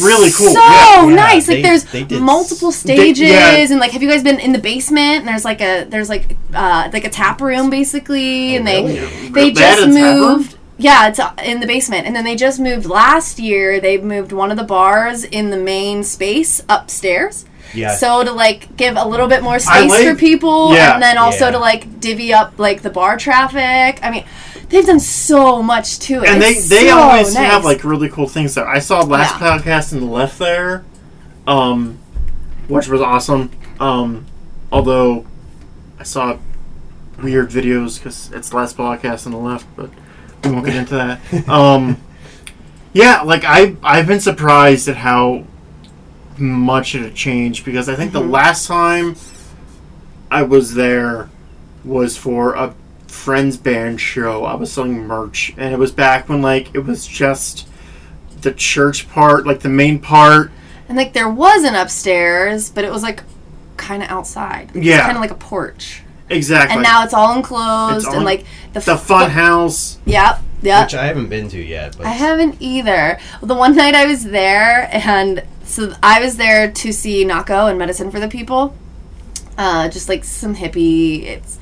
Really cool. So Yeah, yeah, nice! they- Like there's they multiple s- They- stages, yeah. and like, have you guys been in the basement? And there's like a there's like uh like a tap room basically, Oh, and they really? they They just a tap room? moved. Yeah, it's uh, in the basement, and then they just moved last year. They moved one of the bars in the main space upstairs. Yeah. So to like give a little bit more space like- for people, Yeah. and then also Yeah. to like divvy up like the bar traffic. I mean, they've done so much to it. and they It's they so always nice. have like really cool things there. I saw last Yeah. podcast in the left there, um, which was awesome. Um, although I saw weird videos because it's last podcast on the left, but we won't get into that. um, yeah, like I I've been surprised at how much it had changed because I think the Mhm. last time I was there was for a friend's band show. I was selling merch, and it was back when like it was just the church part, like the main part. and like there was an upstairs, but it was like kind of outside. Yeah. kind of like a porch. Exactly. And now it's all enclosed, It's all- and like the the f- fun house. Yep, yep. which I haven't been to yet. But I haven't either. The one night I was there, and so I was there to see Nahko and Medicine for the People. Uh, just like some hippie. It's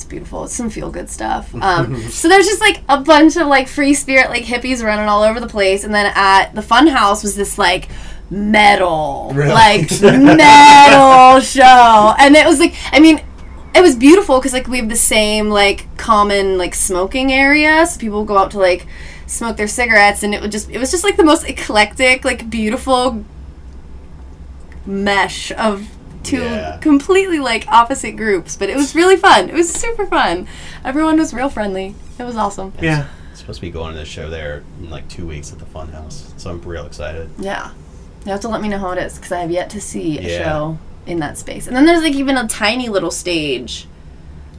it's beautiful. It's some feel good stuff. Um, so there's just like a bunch of like free spirit like hippies running all over the place, and then at the Fun House was this like metal Really? like metal show, and it was like I mean it was beautiful because like we have the same like common like smoking area so people go out to like smoke their cigarettes and it would just it was just like the most eclectic like beautiful mesh of two Yeah. completely like opposite groups but it was really fun it was super fun everyone was real friendly it was awesome Yeah. supposed to be going to this show there in like two weeks at the Funhouse, so I'm real excited. yeah you have to let me know how it is because i have yet to see a Yeah. show in that space and then there's like even a tiny little stage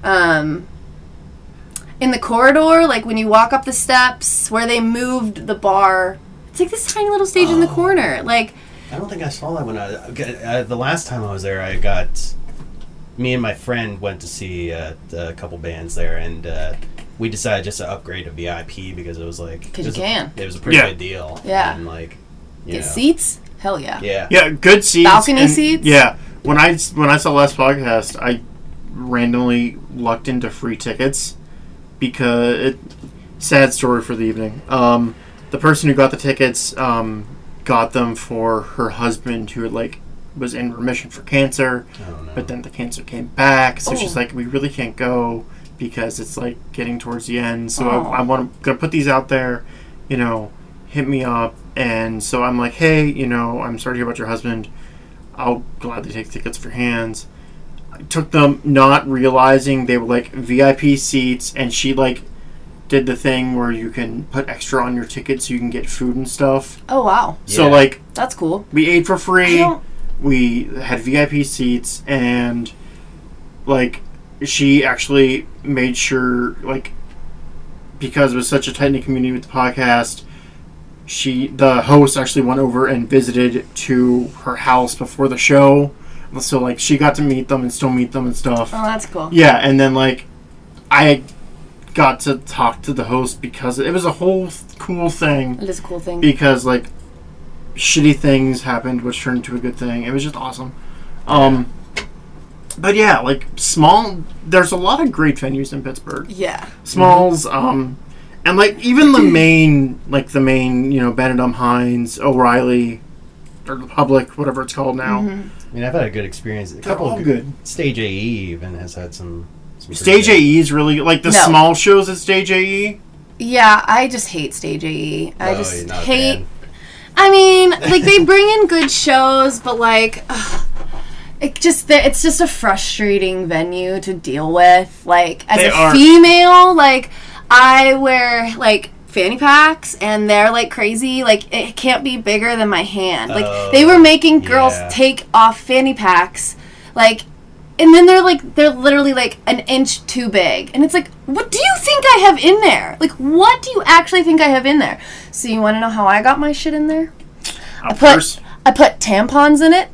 um in the corridor like when you walk up the steps where they moved the bar it's like this tiny little stage in the Oh. corner like I don't think I saw that when I uh, the last time I was there. I got me and my friend went to see uh, a couple bands there, and uh, we decided just to upgrade to VIP because it was like 'Cause it you was a- it was a pretty Yeah. good deal. Yeah. and like you get know, seats hell yeah Yeah, Yeah, good seats. Balcony and- seats? Yeah. When I when I saw last podcast, I randomly lucked into free tickets because it sad story for the evening. Um, the person who got the tickets um, got them for her husband who like was in remission for cancer, oh, I don't but then the cancer came back. So she's Oh. like, we really can't go because it's like getting towards the end. So Oh. I, I want gonna put these out there, you know, hit me up. And so I'm like, hey, you know, I'm sorry to hear about your husband. I'll gladly take tickets for hands. I took them not realizing they were like VIP seats, and she like did the thing where you can put extra on your ticket so you can get food and stuff. oh wow. So Yeah. like that's cool. we ate for I free don't, we had VIP seats and like she actually made sure like because it was such a tight knit community with the podcast she the host actually went over and visited to her house before the show. So like she got to meet them and still meet them and stuff. Oh that's cool. Yeah and then like I got to talk to the host because it was a whole cool thing it is a cool thing because like shitty things happened which turned into a good thing it was just awesome um but yeah like small there's a lot of great venues in pittsburgh yeah smalls um And like even the main, like the main, you know, Benedum Heinz, O'Reilly, or the Public, whatever it's called now. Mm-hmm. I mean, I've had a good experience. A couple all of good. Stage AE even has had some. Some Stage good- AE is really like the No. small shows at Stage. AE. Yeah, I just hate Stage AE. I Oh, just you're not a hate. fan. I mean, like they bring in good shows, but like, ugh, it just it's just a frustrating venue to deal with. Like as They a are. female, like I wear like fanny packs and they're like crazy. Like it can't be bigger than my hand. Like Oh, they were making girls yeah. take off fanny packs, like. And then they're like they're literally like an inch too big. And it's like, what do you think I have in there? Like what do you actually think I have in there? So you want to know how I got my shit in there? Of put- course. I put tampons in it.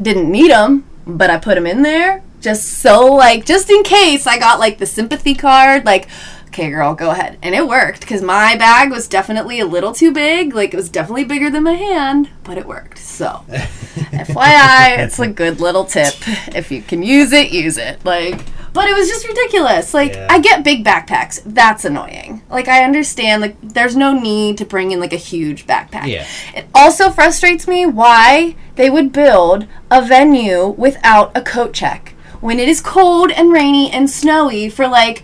Didn't need them, but I put them in there just so like just in case I got like the sympathy card like okay girl go ahead. And it worked because my bag was definitely a little too big like it was definitely bigger than my hand but it worked. So fyi it's a good little tip. If you can use it use it. Like but it was just ridiculous. Like Yeah. i get big backpacks. That's annoying. Like i understand like there's no need to bring in like a huge backpack. Yeah. it also frustrates me why they would build a venue without a coat check. When it is cold and rainy and snowy for like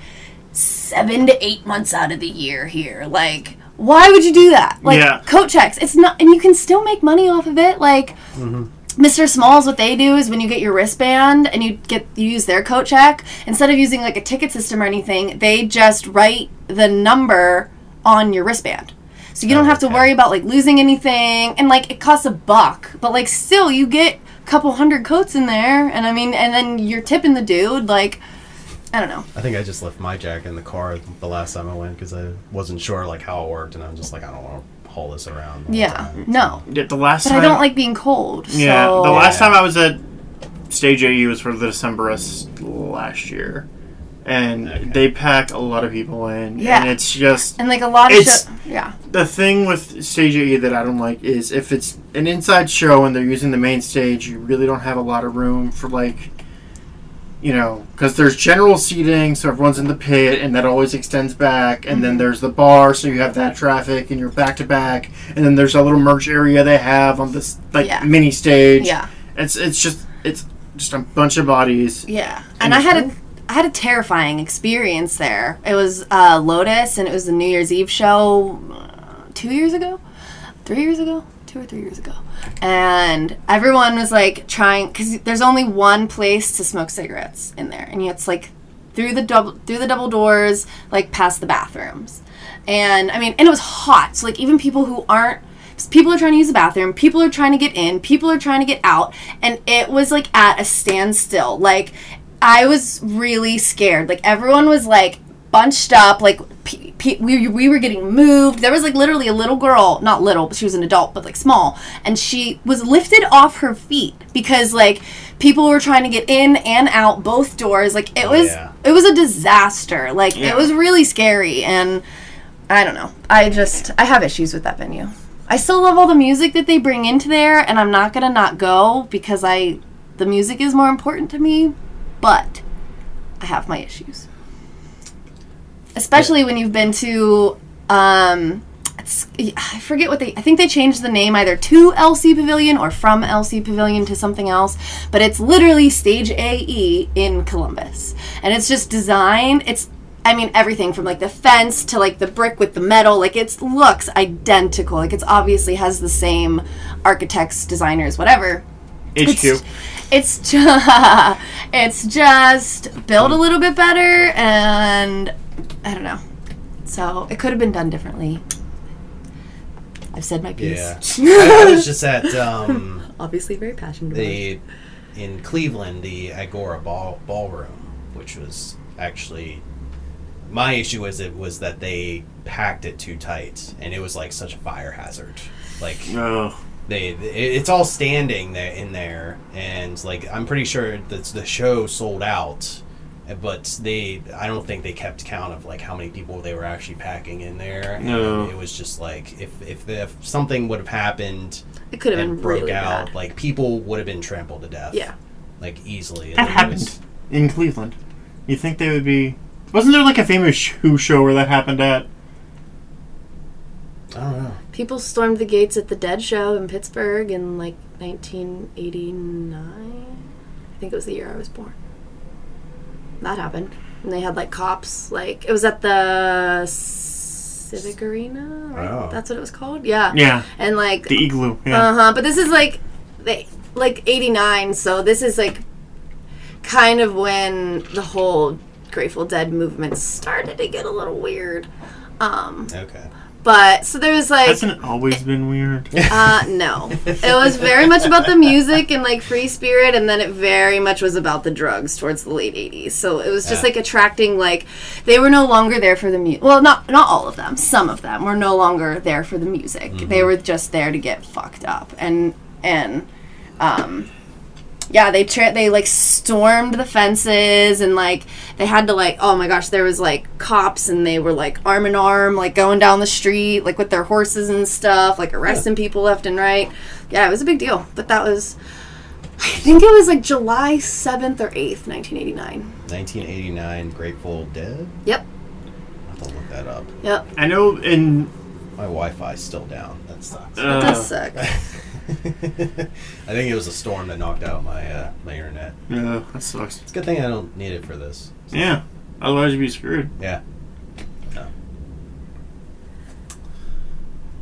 seven to eight months out of the year here. Like, why would you do that? Like, Yeah. coat checks. It's not, and you can still make money off of it. Like, mm-hmm. Mr. Smalls, what they do is when you get your wristband and you get you use their coat check, instead of using like a ticket system or anything, they just write the number on your wristband. So you don't have to okay. worry about like losing anything and like it costs a buck, but like still you get a couple hundred coats in there and I mean and then you're tipping the dude like I don't know. I think I just left my jacket in the car the last time I went because I wasn't sure like how it worked, and I'm just like, I don't want to haul this around. Yeah. time. No. Yeah, the last But time I don't like being cold. Yeah, so- the last Yeah. time I was at Stage AE was for the Decemberist last year, and Okay. they pack a lot of people in. Yeah. and it's just and like a lot of It's- shit. Yeah. the thing with Stage AE that I don't like is if it's an inside show and they're using the main stage, you really don't have a lot of room for like. You know, because there's general seating, so everyone's in the pit, and that always extends back. And Mm-hmm. then there's the bar, so you have that traffic, and you're back to back. And then there's a little merch area they have on this like Yeah. mini stage. Yeah. It's it's just it's just a bunch of bodies. Yeah, And and I had a. I had a terrifying experience there. It was uh, Lotus, and it was the New Year's Eve show uh, two years ago, three years ago, two or three years ago, and everyone was like trying because there's only one place to smoke cigarettes in there, and it's like through the double through the double doors, like past the bathrooms, and I mean, and it was hot, so like even people who aren't people are trying to use the bathroom people are trying to get in people are trying to get out and it was like at a standstill. Like i was really scared. Like everyone was like bunched up like pe- we, we were getting moved there was like literally a little girl not little but she was an adult but like small and she was lifted off her feet because like people were trying to get in and out both doors like it Oh, was yeah. it was a disaster like Yeah. it was really scary and I don't know. I just I have issues with that venue. I still love all the music that they bring into there and I'm not going to not go because I the music is more important to me, but I have my issues. Especially when you've been to um I forget what they I think they changed the name either to LC Pavilion or from LC Pavilion to something else, but it's literally Stage AE in Columbus. And it's just designed it's I mean everything from like the fence to like the brick with the metal, like it looks identical. Like it's obviously has the same architects, designers, whatever. HQ. It's, it's just it's just built a little bit better and I don't know. So it could have been done differently. I've said my piece. Yeah. I, I was just at um, Obviously very passionate about the in Cleveland the Agora Ball Ballroom, which was actually my issue was it was that they packed it too tight and it was like such a fire hazard. Like no. they it- it's all standing there in there and like i'm pretty sure that the show sold out but they i don't think they kept count of like how many people they were actually packing in there and No. it was just like if if, the, if something would have happened It could have been broke really out bad. like people would have been trampled to death Yeah. like easily that It happened was- in Cleveland. You think they would be? Wasn't there like a famous shoe show where that happened at? I don't know. People stormed the gates at the Dead Show in Pittsburgh in like 1989. I think it was the year I was born. That happened. And they had like cops, like, it was at the Civic Arena, right? Oh. That's what it was called? Yeah. Yeah, And like, the igloo. Yeah. uh huh. But this is like, they, like 89, so this is like kind of when the whole Grateful Dead movement started to get a little weird. Um, Okay. But so there was like Hasn't it always been weird? uh, no. It was very much about the music and like free spirit, and then it very much was about the drugs towards the late '80s. So it was just Yeah. like attracting like they were no longer there for the music. Well, not not all of them. Some of them were no longer there for the music. They were just there to get fucked up and and um yeah they tra- they like stormed the fences and like they had to like oh my gosh there was like cops and they were like arm in arm like going down the street like with their horses and stuff like arresting people left and right yeah it was a big deal but that was i think it was like july 7th or 8th 1989 1989 Grateful Dead. yep I have to look that up. yep I know in My Wi-Fi's still down. That sucks. it uh, does suck I think it was a storm that knocked out my uh, my internet. yeah, that sucks. It's a good thing I don't need it for this. Yeah, otherwise you'd be screwed. Yeah.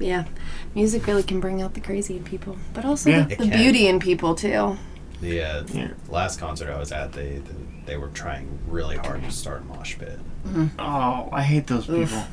yeah music really can bring out the crazy in people but also Yeah. the, the beauty in people too The uh, Yeah. last concert I was at, they, they they were trying really hard to start a mosh pit. Oh, I hate those Oof. people.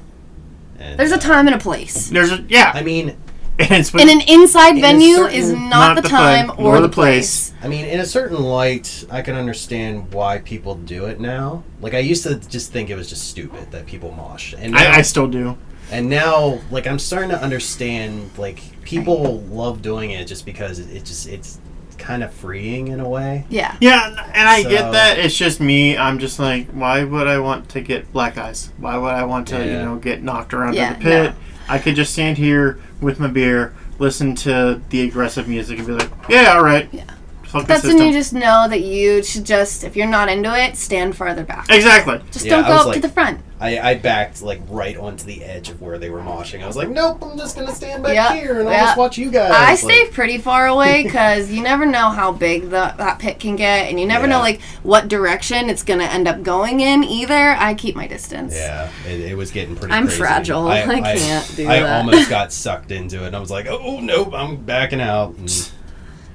And, there's a uh, time and a place There's a yeah, I mean, and And an inside In venue certain- is not, not the the time thing, or nor the the place. place. I mean, in a certain light, I can understand why people do it now. Like I used to just think it was just stupid that people mosh, and now, I, I still do. and now like I'm starting to understand like people love doing it just because it, it just it's kind of freeing in a way. Yeah. Yeah, and- and I So- get that. It's just me. I'm just like, why would I want to get black eyes? Why would I want to, you know, get knocked around Yeah, in the pit? no. I could just stand here with my beer, listen to the aggressive music, and be like, yeah, all right. Yeah. Fuck the That's when you just know that you should just, if you're not into it, stand farther back. exactly. Just Yeah, don't I go was up to like- the front. I, I backed like right onto the edge of where they were moshing. I was like, nope, I'm just gonna stand back Yeah, here and I'll yeah. just watch you guys. I Like, stay pretty far away because you never know how big the, that pit can get, and you never know Yeah. like what direction it's gonna end up going in. Either I keep my distance. Yeah, it, it was getting pretty. I'm crazy. fragile. I can't do that. I that. almost got sucked into it, and I was like, "Oh nope, I'm backing out." And,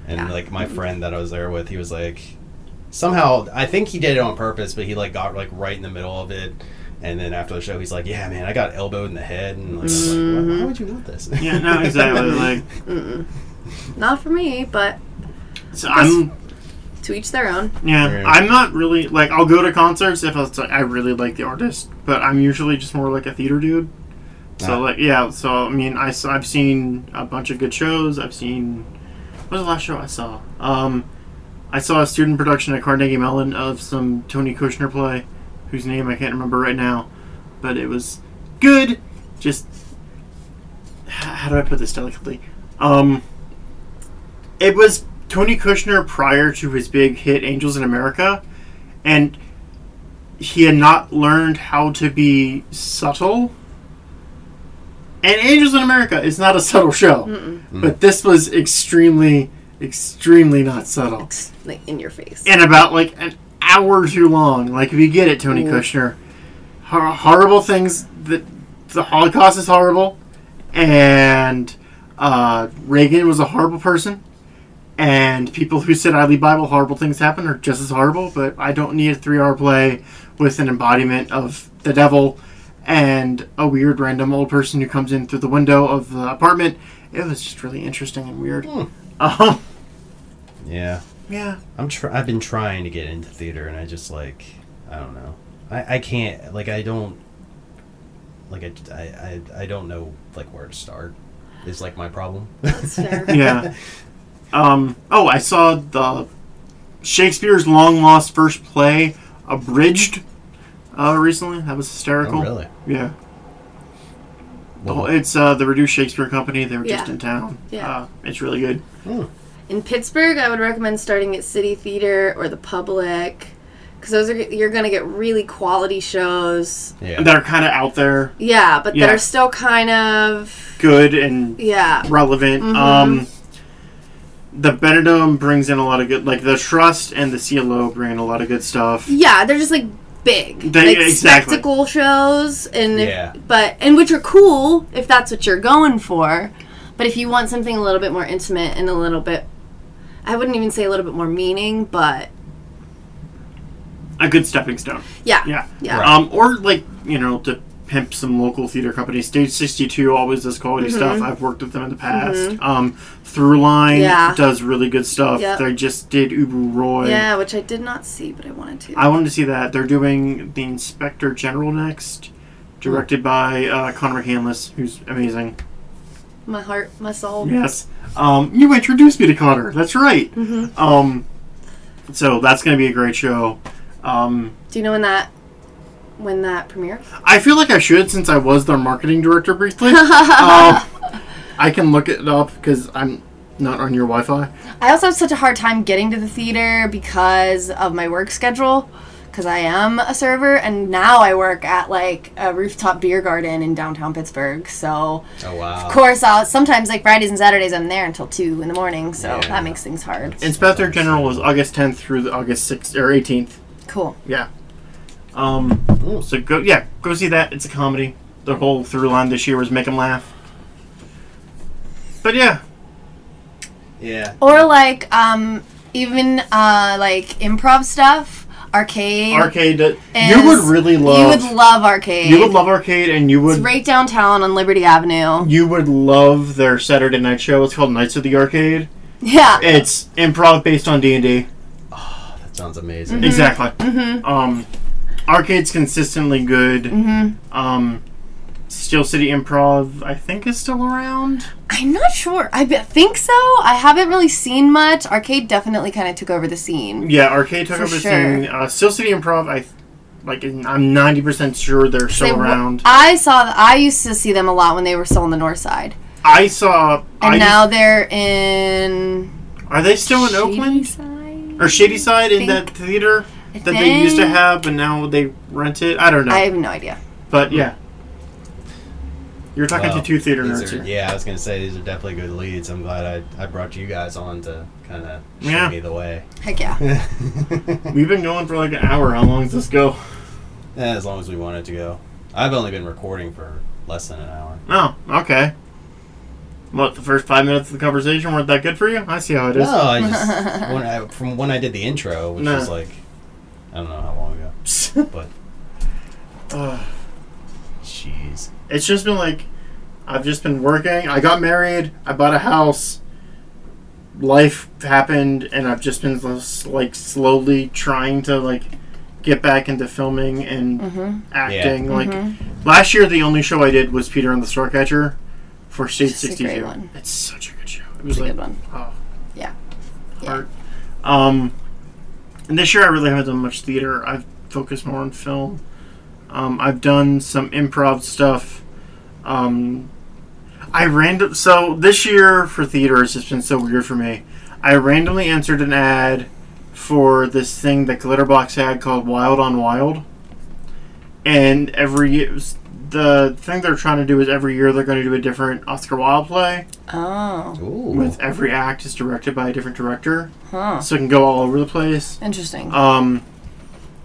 and Yeah. like my friend that I was there with, he was like, somehow I think he did it on purpose, but he like got like right in the middle of it. And then after the show, he's like, "Yeah, man, I got elbowed in the head." And like, I was like, why, Mm-hmm. why would you want this? Yeah, no, exactly. like, Not for me, but so I'm. to each their own. Yeah, Yeah. I'm not really like I'll go to concerts if it's like I really like the artist, but I'm usually just more like a theater dude. So Ah. like yeah, so I mean I I've seen a bunch of good shows. I've seen what was the last show I saw? Um, I saw a student production at Carnegie Mellon of some Tony Kushner play, whose name I can't remember right now, but it was good. Just how do I put this delicately? Um, it was Tony Kushner prior to his big hit Angels in America, and he had not learned how to be subtle. And Angels in America is not a subtle show, but this was extremely, extremely not subtle, It's, like in your face. and about like an hour too long. Like if you get it, Tony Ooh. Kushner, Hor- horrible things that the Holocaust is horrible, and uh, Reagan was a horrible person, and people who said I leave Bible horrible things happen are just as horrible. But I don't need a three-hour play with an embodiment of the devil and a weird random old person who comes in through the window of the apartment. It was just really interesting and weird. Hmm. Um, yeah, yeah. I'm. Tr- I've been trying to get into theater, and I just like, I don't know. I, I can't. Like, I don't. Like, I, I, I, I don't know like where to start. Is like my problem. That's fair. yeah. Um, oh, I saw the Shakespeare's long lost first play abridged uh, recently. That was hysterical. oh, really? Yeah. Well, Oh, it's uh, the Reduced Shakespeare Company. They were just in town. Yeah. Uh, it's really good. hmm. In Pittsburgh, I would recommend starting at City Theater or the Public because those are you're gonna get really quality shows. Yeah. that are kind of out there, Yeah, but Yeah. that are still kind of good and yeah. relevant. Mm-hmm. Um, the Benedum brings in a lot of good, like the Trust and the CLO bring in a lot of good stuff. Yeah, they're just like big, They- like exactly. spectacle shows, and if- but and which are cool if that's what you're going for. But if you want something a little bit more intimate and a little bit, I wouldn't even say a little bit more meaning, but A good stepping stone. yeah, Yeah. yeah, Right. Um, or like you know to pimp some local theater companies. Stage sixty two always does quality Mm-hmm. stuff. I've worked with them in the past. Um, Throughline Yeah. does really good stuff. Yep. They just did Ubu Roi. yeah, which I did not see, but I wanted to. I wanted to see that. They're doing the Inspector General next, directed by uh, Connor McCandless, who's amazing. my heart, my soul. Yes. Um, you introduced me to Connor. That's right. Um, so that's going to be a great show. Um, Do you know when that when that premieres? I feel like I should since I was their marketing director briefly. um, I can look it up because I'm not on your Wi-Fi. I also have such a hard time getting to the theater because of my work schedule. Because I am a server, and now I work at like a rooftop beer garden in downtown Pittsburgh. So, Oh wow. of course, I'll sometimes like Fridays and Saturdays I'm there until two in the morning. So Yeah. that makes things hard. Inspector General was August 10th through the August 6th or 18th. Cool. Yeah. Um, Ooh. so go, yeah, go see that. It's a comedy. The whole through line this year was make them laugh. But yeah, Yeah. Or like um even uh like improv stuff, arcade. arcade. uh, is- you would really love. You would love arcade. you would love arcade, and you would It's right downtown on Liberty Avenue. you would love their Saturday night show. It's called Knights of the Arcade. Yeah. It's improv based on D and D. Oh, That sounds amazing. Mm-hmm. Exactly. Um, arcade's consistently good. Mm-hmm. Um, Steel City Improv, I think, is still around. I'm not sure. I be- think so. I haven't really seen much. Arcade definitely kind of took over the scene. Yeah, arcade took over the scene. Uh, Steel City Improv, I like. I'm 90 percent sure they're still w- around. I saw. I used to see them a lot when they were still on the north side, I saw. and I now they're in. are they still in Oakland Shadyside? or Shadyside in think- that theater I that they used to have, but now they rent it? I don't know. I have no idea. but yeah, you're talking Wow. to two theater nerds are- here. yeah, I was gonna say these are definitely good leads. I'm glad I, I brought you guys on to kind of show Yeah. me the way. Heck yeah. We've been going for like an hour. How long does this go? Eh, as long as we want it to go. I've only been recording for less than an hour. Oh, okay. What the first five minutes of the conversation weren't that good for you? I see how it is. No, I just when I, from when I did the intro, which No. was like I don't know how long ago, but Ugh. jeez. it's just been like I've just been working. I got married. I bought a house. Life happened, and I've just been like slowly trying to like get back into filming and Mm-hmm. acting. Like Mhm. last year, the only show I did was Peter and the Starcatcher for Stage It's a Sixty great Two. one. It's such a good show. It It's was a like good one. oh Yeah. Yeah. Um, and this year I really haven't done much theater. I've focused more on film. Um, I've done some improv stuff. Um, I random so this year for theater has just been so weird for me. I randomly answered an ad for this thing that Glitterbox had called Wild on Wild, and every the thing they're trying to do is every year they're going to do a different Oscar Wilde play. Oh. Ooh. With every act is directed by a different director, Huh. so it can go all over the place. Interesting. Um,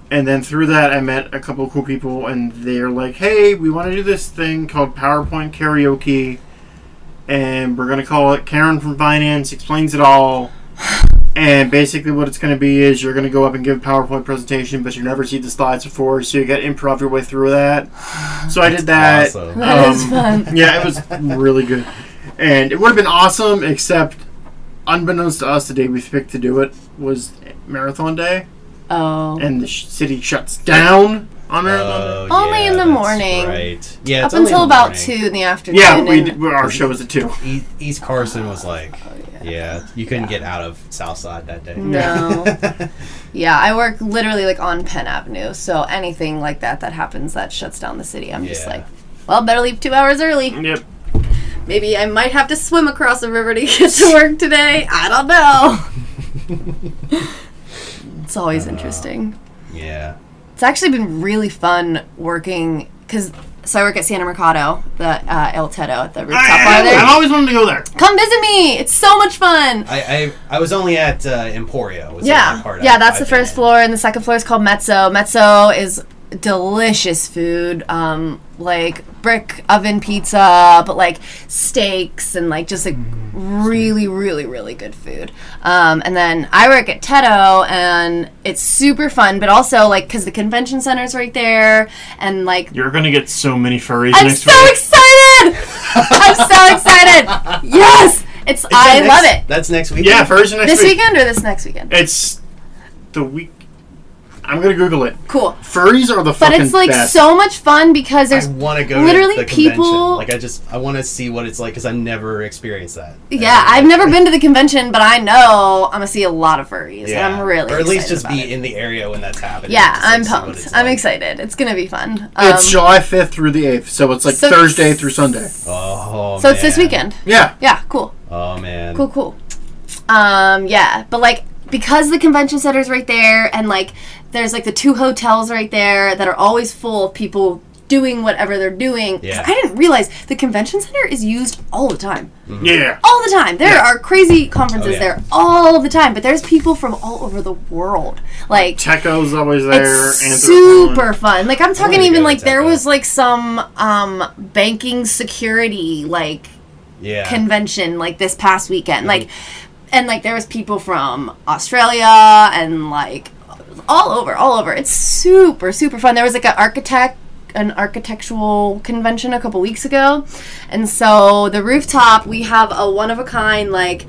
and then through that, I met a couple of cool people, and they're like, "Hey, we want to do this thing called PowerPoint karaoke, and we're gonna call it Karen from Finance explains it all." And basically, what it's going to be is you're going to go up and give a PowerPoint presentation, but you never see the slides before, so you got to improv your way through that. So I did that. Awesome. That is um, fun. Yeah, it was really good, and it would have been awesome, except unbeknownst to us, the day we picked to do it was marathon day Oh. and the sh- city shuts down on Marathon Day. Oh, Only yeah, in the that's morning. Right. Yeah. Up it's only in until the about morning. two in the afternoon. Yeah, we and- did, our show was at two. E- East Carson was like, Oh, yeah, you couldn't get out of South Side that day. No. Yeah, I work literally like on Penn Avenue, so anything like that that happens that shuts down the city, I'm just Yeah. like, well, better leave two hours early. Yep. Maybe I might have to swim across the river to get to work today. I don't know. it's always Uh, interesting. Yeah. It's actually been really fun working because so I work at Sienna Mercato, the uh, Il Tetto at the rooftop bar I, there. I've always wanted to go there. Come visit me. It's so much fun. I I, I was only at uh, Emporio. was Yeah, only part yeah. I- That's the I've been first in. floor, and the second floor is called Mezzo. Mezzo is delicious food, um, like brick oven pizza, but like steaks and like just like really, really, really good food. Um, and then I work at Tetto, and it's super fun, but also like because the convention center is right there, and like You're gonna get so many furries I'm next so week. excited! I'm so excited! Yes, it's Is I that love it. That's next week. Yeah, furries are next This week. weekend or this next weekend? It's the week. I'm gonna Google it. Cool. Furries are the fucking But it's like best. so much fun because I there's want to go literally to the convention. people- Like I just I want to see what it's like because I've never experienced that. yeah, I've never been to the convention, but I know I'm gonna see a lot of furries. Yeah. And I'm really or at least just be it. in the area when that's happening. Yeah, just, like, I'm pumped. it's I'm like. excited. It's gonna be fun. It's Um, July 5th through the 8th, so it's like So- Thursday through Sunday. Oh, so it's this weekend. Yeah. Yeah, cool. Oh man. Cool, cool. Um, yeah, but like because the convention center's right there, and like there's like the two hotels right there that are always full of people doing whatever they're doing. Yeah. I didn't realize the convention center is used all the time. Yeah. All the time. There Yeah. are crazy conferences Oh, yeah. there all the time, but there's people from all over the world. Like Tekko's always there. it's super fun. Like I'm talking even like there was like some um banking security like Yeah. convention like this past weekend. Like Mm-hmm. and like there was people from Australia and like all over, all over. It's super, super fun. There was like an architect an architectural convention a couple weeks ago. And so the rooftop, we have a one of a kind like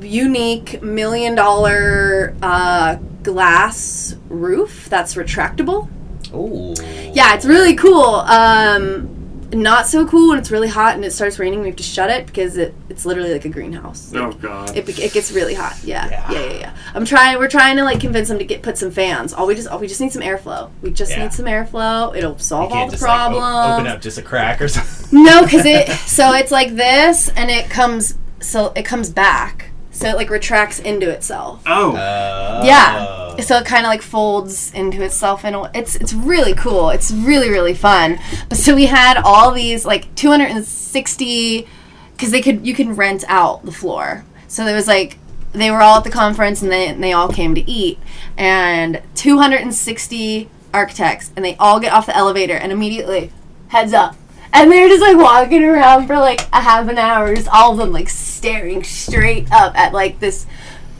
unique million dollar uh, glass roof that's retractable. Ooh. Yeah, it's really cool. Um, not so cool when it's really hot and it starts raining. We have to shut it because it, it's literally like a greenhouse. Oh god. It, it gets really hot. Yeah. Yeah. yeah, yeah, yeah. I'm trying. We're trying to like convince them to get put some fans. All we just, all we just need some airflow. We just Yeah. need some airflow. It'll solve all can't the just like, o- problems. open up just a crack or something. No, because it so it's like this, and it comes so it comes back, so it like retracts into itself. oh. Uh, Yeah, so it kind of like folds into itself, and it's it's really cool. It's really really fun. But so we had all these like 260 because they could you can rent out the floor. So there was like they were all at the conference and they and they all came to eat, and 260 architects, and they all get off the elevator and immediately heads up. And they're just like walking around for like a half an hour, just all of them like staring straight up at like this.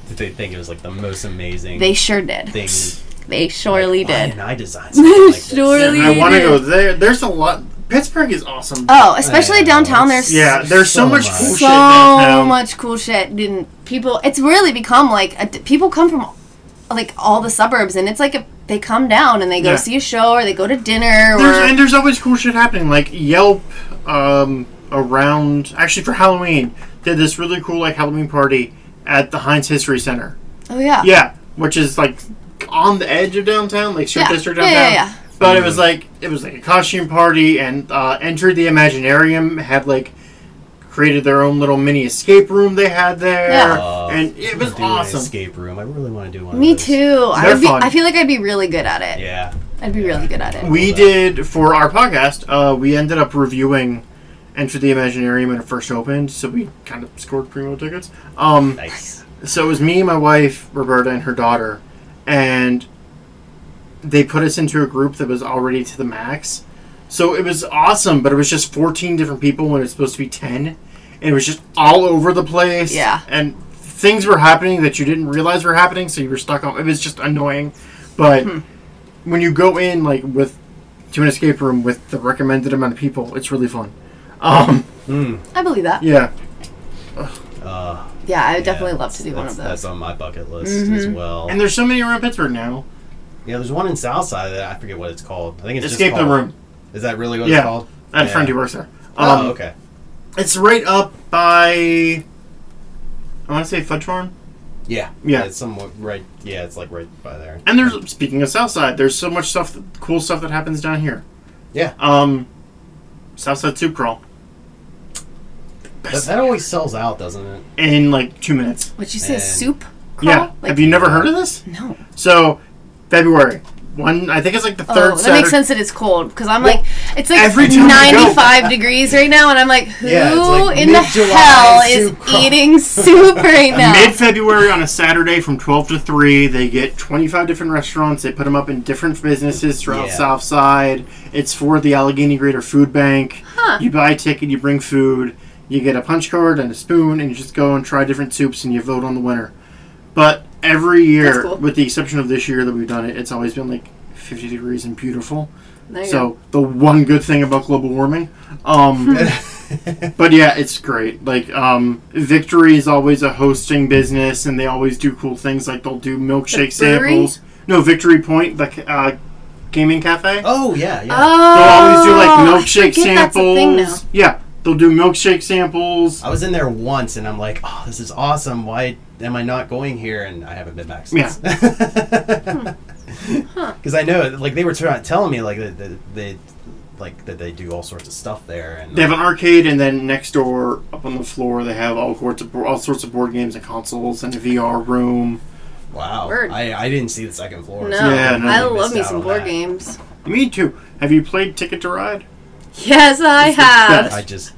Did they think it was like the most amazing They sure did. thing? They surely Why did. didn't I designed something like this? Surely I want to go there. There's a lot. Pittsburgh is awesome. Oh, especially I know, downtown. There's yeah, there's so, so much much. cool shit so much cool shit. Didn't people? It's really become like a, people come from like all the suburbs, and it's like a, they come down and they go Yeah. see a show or they go to dinner There's, and there's always cool shit happening. Like Yelp, um, around actually for Halloween did this really cool like Halloween party at the Heinz History Center. oh yeah Yeah, which is like on the edge of downtown, like Strip Yeah. District Yeah, downtown. yeah, yeah. But it was like it was like a costume party, and uh, Enter the Imaginarium had like created their own little mini escape room they had there, Yeah. Uh, and it was do an awesome. escape room. I really want to do one. Me of those. too. I would be, fun. I feel like I'd be really good at it. Yeah. I'd be really good at it. We did for our podcast. Uh, we ended up reviewing Enter the Imaginarium when it first opened, so we kind of scored primo tickets. Um, Nice. so it was me, my wife, Roberta, and her daughter, and they put us into a group that was already to the max. So it was awesome, but it was just 14 different people when it's supposed to be 10. And it was just all over the place. Yeah. And things were happening that you didn't realize were happening, so you were stuck on. It was just annoying. But Hmm. when you go in, like, with to an escape room with the recommended amount of people, it's really fun. Um, Mm. I believe that. yeah. Uh, Yeah, I would yeah, definitely love to do one of those. That's on my bucket list as Mhm. well. And there's so many around Pittsburgh now. yeah, there's one in Southside that I forget what it's called. I think it's Escape just the Room. Is that really what Yeah. it's called? I had a Yeah. friend who works there. Um, oh, okay. It's right up by. I want to say Fudgehorn. Yeah. Yeah. It's somewhat right. Yeah, it's like right by there. And there's speaking of Southside, there's so much stuff, that, cool stuff that happens down here. Yeah. Um, Southside Soup Crawl That, that always sells out, doesn't it? in like two minutes. Would you say And- soup? Crawl? Yeah. Like, Have you never heard of this? No. So, February. One, I think it's like the third. Oh, third that Saturday. makes sense that it's cold because I'm Well, like it's like every time 95 degrees right now, and I'm like, who Yeah, like in the mid-July hell is soup eating soup right now? Mid February on a Saturday from 12 to 3, they get 25 different restaurants. They put them up in different businesses throughout Yeah. South Side. It's for the Allegheny Greater Food Bank. Huh. You buy a ticket, you bring food, you get a punch card and a spoon, and you just go and try different soups and you vote on the winner. But every year, cool. with the exception of this year that we've done it, it's always been like 50 degrees and beautiful. There you So the one good thing about global warming, um, but yeah, it's great. Like um, Victory is always a hosting business, and they always do cool things. Like they'll do milkshake samples. No, Victory Point, the uh, gaming cafe. Oh yeah, yeah. Oh, They'll always do like I milkshake forget that's a thing now. samples. Yeah, they'll do milkshake samples. I was in there once, and I'm like, "Oh, this is awesome! Why am I not going here?" And I haven't been back since. Hmm. Because I know, like, they were try- telling me, like, that that they, like, that they do all sorts of stuff there, and They have an arcade, and then next door, up on the floor, they have all sorts of all sorts of board games and consoles, and a VR room. wow, Word. I, I didn't see the second floor. No, so Yeah, no, I love me some board that. games. Me too. Have you played Ticket to Ride? Yes, I It's have. I just,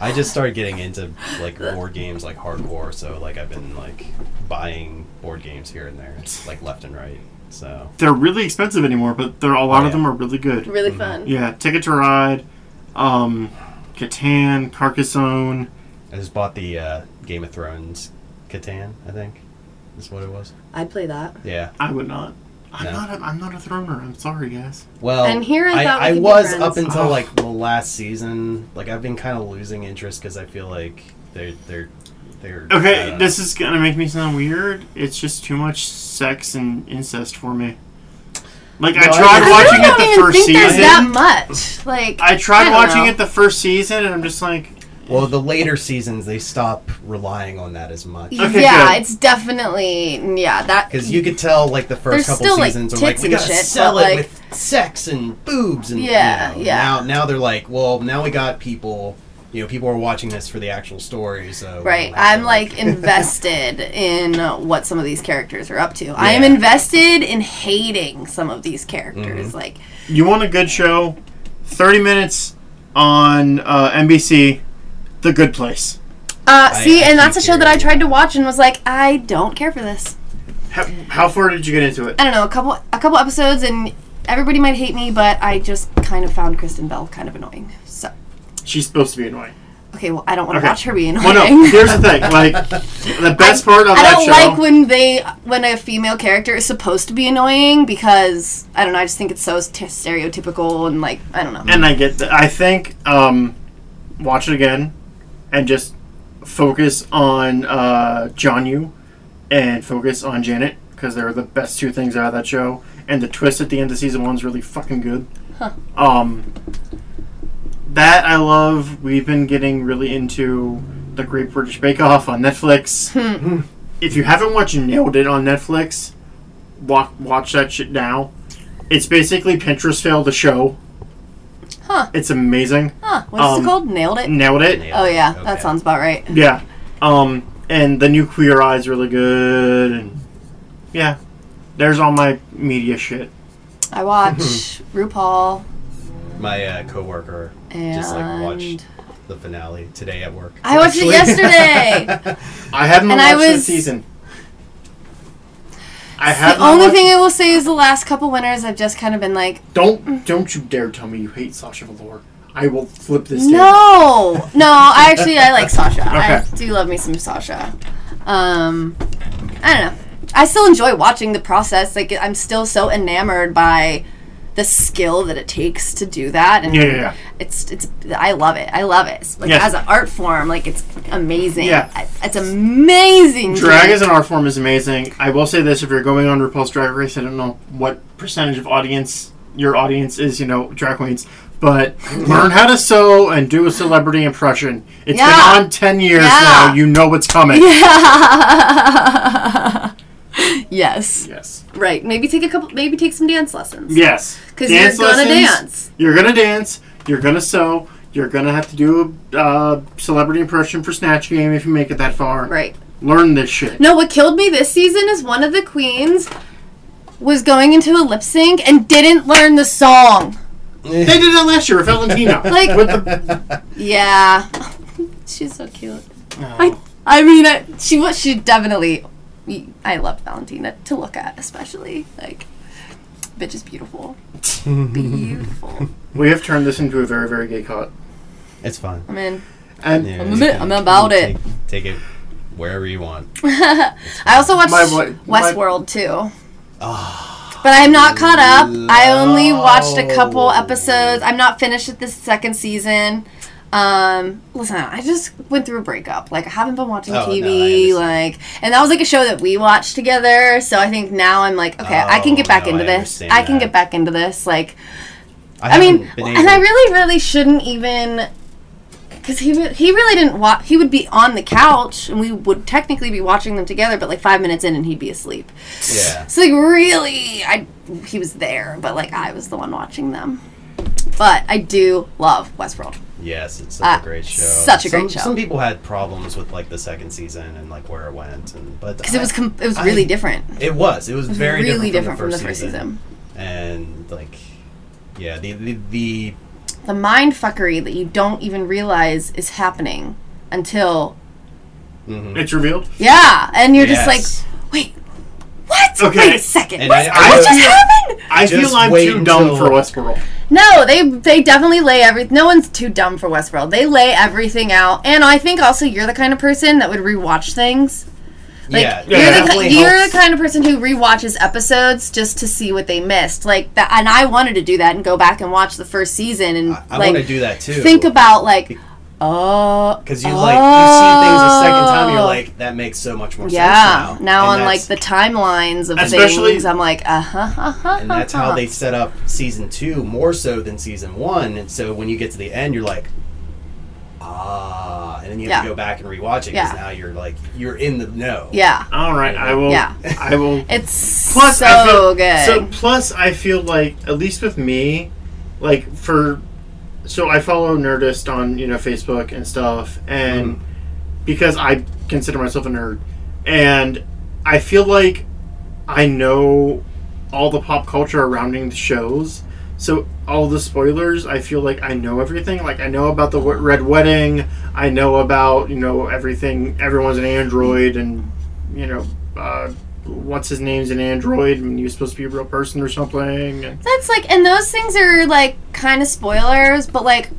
I just started getting into like board games like hardcore. So like I've been like buying board games here and there, it's like left and right. So They're really expensive anymore, but they're a lot Oh, of yeah. them are really good. Really Mhm. fun. Yeah, Ticket to Ride, um, Catan, Carcassonne. I just bought the uh, Game of Thrones Catan. I think is what it was. I'd play that. Yeah. I would not. I'm No. not. A, I'm not a throner. I'm sorry, guys. Well, And here I I, I was up until Oh. like the last season. Like I've been kind of losing interest because I feel like they're they're they're Okay, uh, this is gonna make me sound weird. It's just too much sex and incest for me. Like I No, I tried get- watching I it the first think season. that much. Like I tried don't watching know. it the first season, and I'm just like, Well, the later seasons they stop relying on that as much Okay, yeah, good. it's definitely yeah that because you could tell like the first couple still, like, seasons are like we gotta shit, sell it like- with sex and boobs and you Yeah, know, yeah. Now now they're like, well, now we got people. You know, people are watching this for the actual story. So Right. I'm to, like invested in what some of these characters are up to. I am invested in hating some of these characters. Mm-hmm. Like, you want a good show? Thirty minutes on uh, NBC, The Good Place. uh, I- see, I and that's a show that I tried to watch and was like, I don't care for this. How, how far did you get into it? I don't know, a couple, a couple episodes, and everybody might hate me, but I just kind of found Kristen Bell kind of annoying. So, She's supposed to be annoying. okay, well, I don't want to Okay. watch her be annoying. Well, no. Here's the thing. Like the best part of I that don't show. like when they when a female character is supposed to be annoying because I don't know. I just think it's so t- stereotypical and like I don't know. and I get that. I think um, watch it again and just focus on uh, Jianyu and focus on Janet because they're the best two things out of that show. And the twist at the end of season one's really fucking good. Huh. Um, that I love. We've been getting really into the Great British Bake Off on Netflix. Hmm. if you haven't watched Nailed It on Netflix, watch watch that shit now. It's basically Pinterest fail the show. Huh. It's amazing. Huh? What's Um, it called? Nailed it. Nailed it. Nailed Oh it. yeah, Okay. that sounds about right. Yeah. Um, and the new Queer Eye is really good. And yeah, there's all my media shit. I watch RuPaul My uh, coworker and just like watched the finale today at work. I watched it yesterday. I haven't And watched I this was- season. I have. the only thing I will say is the last couple winners I've just kind of been like, Don't don't you dare tell me you hate Sasha Velour. I will flip this. table. no, no. I actually I like Sasha. I do love me some Sasha. Um, I don't know. I still enjoy watching the process. Like I'm still so enamored by the skill that it takes to do that, and Yeah, yeah, yeah. it's it's I love it. I love it. Like Yes. as an art form, like it's amazing. Yeah. It's amazing. Drag as an art form is amazing. I will say this: if you're going on RuPaul's Drag Race, I don't know what percentage of audience your audience is, you know, drag queens, but learn how to sew and do a celebrity impression. It's Yeah. been on ten years Yeah. now. You know what's coming. Yeah. yes. Yes. Right. Maybe take a couple. Maybe take some dance lessons. Yes. Because you're Dance gonna lessons. dance. You're gonna dance. You're gonna sew. You're gonna have to do a uh, celebrity impression for Snatch Game if you make it that far. Right. Learn this shit. No, what killed me this season is one of the queens was going into a lip sync and didn't learn the song. They did that last year with Valentina. Like- with the, Yeah, she's so cute. Oh. I I mean, I, she was she definitely. I loved Valentina to look at, especially like, bitch is beautiful, beautiful. we have turned this into a very, very gay cut. It's fine. I mean, And Yeah, I'm you a can- I'm about you it. Take, take it wherever you want. I also watched My boy- my- Westworld too. Ah, But I'm not caught up. I only watched a couple episodes. I'm not finished with this second season. Um, listen, I just went through a breakup. Like I haven't been watching Oh, TV. understand. like, and that was like a show that we watched together. So I think now I'm like, okay, I can get Oh, back no, into I this. I can that. get back into this. Like, I, I mean, and I really, really shouldn't even, because he he really didn't watch. He would be on the couch, and we would technically be watching them together. But like five minutes in, and he'd be asleep. Yeah. So like really, I he was there, but like I was the one watching them. But I do love Westworld. Yes, it's such Ah, a great show. such a great some, show. Some people had problems with like the second season and like where it went, and but Because it was com- it was I- really different. It was. It was It was very really different, different from the first season. And like, yeah, the the, the The mind fuckery that you don't even realize is happening until mhm. it's revealed. yeah, and you're Yes. just like, wait, what? Okay. Wait a second. And What, I- I what just feel- happened? I Just feel I'm too dumb for Westworld. No, they they definitely lay every. No one's too dumb for Westworld. They lay everything out, and I think also you're the kind of person that would rewatch things. Like yeah, you're, yeah, the, you're the kind of person who rewatches episodes just to see what they missed. Like that, and I wanted to do that and go back and watch the first season and I, I like want to do that too. think about like, oh, because you like you see things a second time, you're oh. like that makes so much more yeah. sense Now now. on like the timelines of Especially- things, I'm like, uh huh, uh huh. and that's how they set up season two more so than season one. And so when you get to the end, you're like, ah, and then you have to go back and rewatch it because Yeah. now you're like you're in the know. Yeah, All right, I will. Yeah. I will. it's Plus, so I feel, good. So plus, I feel like at least with me, like for, so I follow Nerdist on you know Facebook and stuff, and Mhm. because I consider myself a nerd, and I feel like I know all the pop culture surrounding the shows. So all the spoilers, I feel like I know everything. Like I know about the w- red wedding. I know about you know everything. Everyone's an android, and you know uh, what's his name's an android, and he was supposed to be a real person or something. That's like, and those things are like kind of spoilers, but like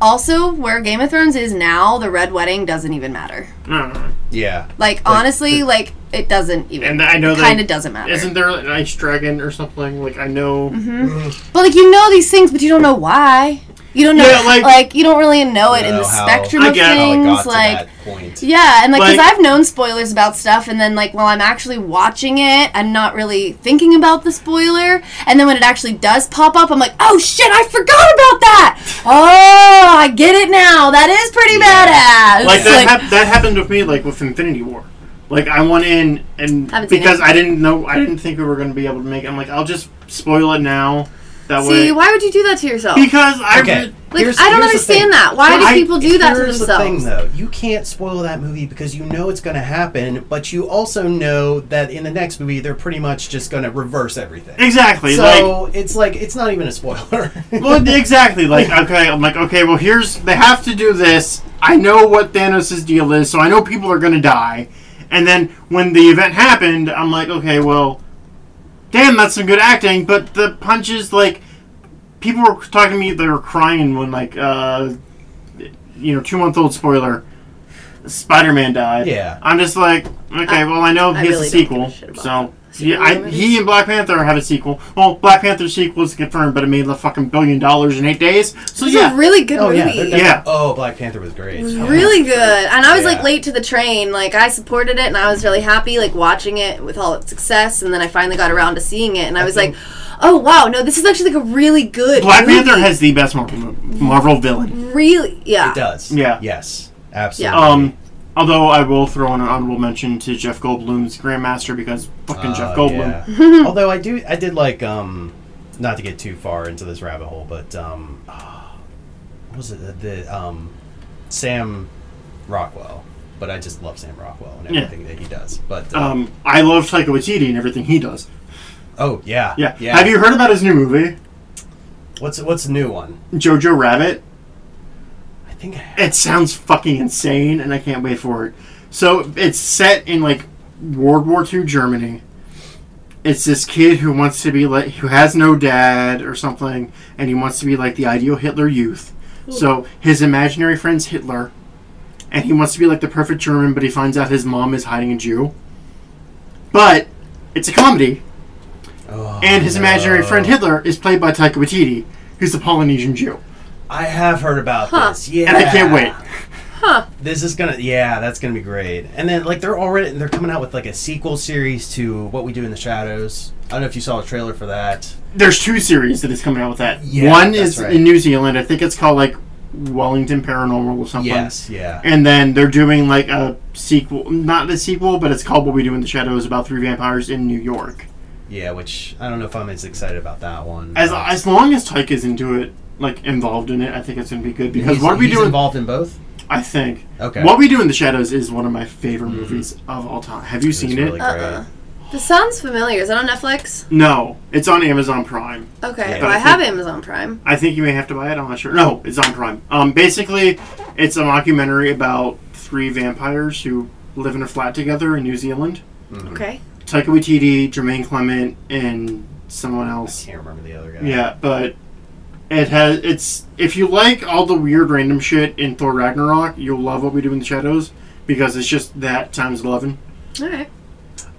also where Game of Thrones is now, the Red Wedding doesn't even matter. I. Yeah. Like, honestly, like it doesn't even. And I know that- kind of doesn't matter. Isn't there an ice dragon or something? Like I know. Mm-hmm. Mm. but like you know these things, but you don't know why. You don't know, Yeah, like- like, you don't really know it in Know the how- spectrum I of get how How it things. got to like, that point. Yeah, and like, because Like- I've known spoilers about stuff, and then like while I'm actually watching it, I'm not really thinking about the spoiler, and then when it actually does pop up, I'm like, oh shit, I forgot about that. Oh, I get it now. That is pretty badass. Like that. hap- that happened with me. Like with Infinity War. Like I went in and because it. I didn't know, I didn't think we were going to be able to make. it. I'm like, I'll just spoil it now. That See, way. why would you do that to yourself? Because I. Okay. re- Like, Here's- I don't here's the thing. understand that. Why do I- people do that to Here's themselves? the thing, though. You can't spoil that movie because you know it's going to happen, but you also know that in the next movie they're pretty much just going to reverse everything. Exactly. like So it's like it's not even a spoiler. well, exactly. Like, okay, I'm like, okay, well, here's they have to do this. I know what Thanos' deal is, so I know people are gonna die. And then when the event happened, I'm like, okay, well, damn, that's some good acting. But the punches, like, people were talking to me, they were crying when, like, uh, you know, two month old spoiler, Spider Man died. Yeah. I'm just like, okay, well, I know I he has really a don't a sequel, so. that. Yeah, I, he and Black Panther have a sequel. Well, Black Panther's sequel is confirmed, but it made a fucking billion dollars in eight days. So It's yeah, a really good oh yeah, movie. they're Yeah. Oh, Black Panther was great. It was really good. And I was like late to the train. Like I supported it and I was really happy like watching it with all its success and then I finally got around to seeing it and I was like, "Oh wow, no, this is actually like a really good Black movie. Panther has the best Marvel, Marvel villain. really yeah. It does. Yeah. Yes. Absolutely. Um, although I will throw in an honorable mention to Jeff Goldblum's Grandmaster because fucking Jeff Uh, Goldblum. yeah. Although I do, I did like, um, not to get too far into this rabbit hole, but um, ah, what was it the um, Sam Rockwell? But I just love Sam Rockwell and Yeah. everything that he does. But uh, Um, I love Taika Waititi and everything he does. Oh yeah, Yeah. yeah. Have you heard about his new movie, What's what's the new one? Jojo Rabbit? I think I It sounds fucking insane, and I can't wait for it. So it's set in like World War II Germany. It's this kid who wants to be like who has no dad or something, and he wants to be like the ideal Hitler youth. So his imaginary friend's Hitler, and he wants to be like the perfect German, but he finds out his mom is hiding a Jew. But it's a comedy, Oh, and his imaginary no. friend Hitler is played by Taika Waititi, who's a Polynesian Jew, I have heard about Huh. this. Yeah, and I can't wait. Huh. This is gonna, yeah, that's gonna be great. And then like they're already they're coming out with like a sequel series to What We Do in the Shadows. I don't know if you saw a trailer for that. There's two series that is coming out with that. Yeah, One that's is right. in New Zealand. I think it's called like Wellington Paranormal or something. Yes, yeah. And then they're doing like a sequel, not a sequel, but it's called What We Do in the Shadows about three vampires in New York. Yeah, which I don't know if I'm as excited about that one. As but- as long as Taika's into it, like involved in it, I think it's gonna be good because he's, what we he's do, involved in both. I think Okay, what we do in the shadows is one of my favorite Mhm. movies of all time. Have you It's seen really it? Uh-uh. This sounds familiar. Is that on Netflix? No, it's on Amazon Prime. Okay, Yeah. well, I have Amazon Prime. I think you may have to buy it. I'm not sure. No, it's on Prime. Um, basically, it's a mockumentary about three vampires who live in a flat together in New Zealand. Mhm. Okay. Taika Waititi, Jermaine Clement, and someone else. I else. can't remember the other guy. Yeah, but it has. It's if you like all the weird random shit in Thor Ragnarok, you'll love what we do in the shadows because it's just that times eleven. All right.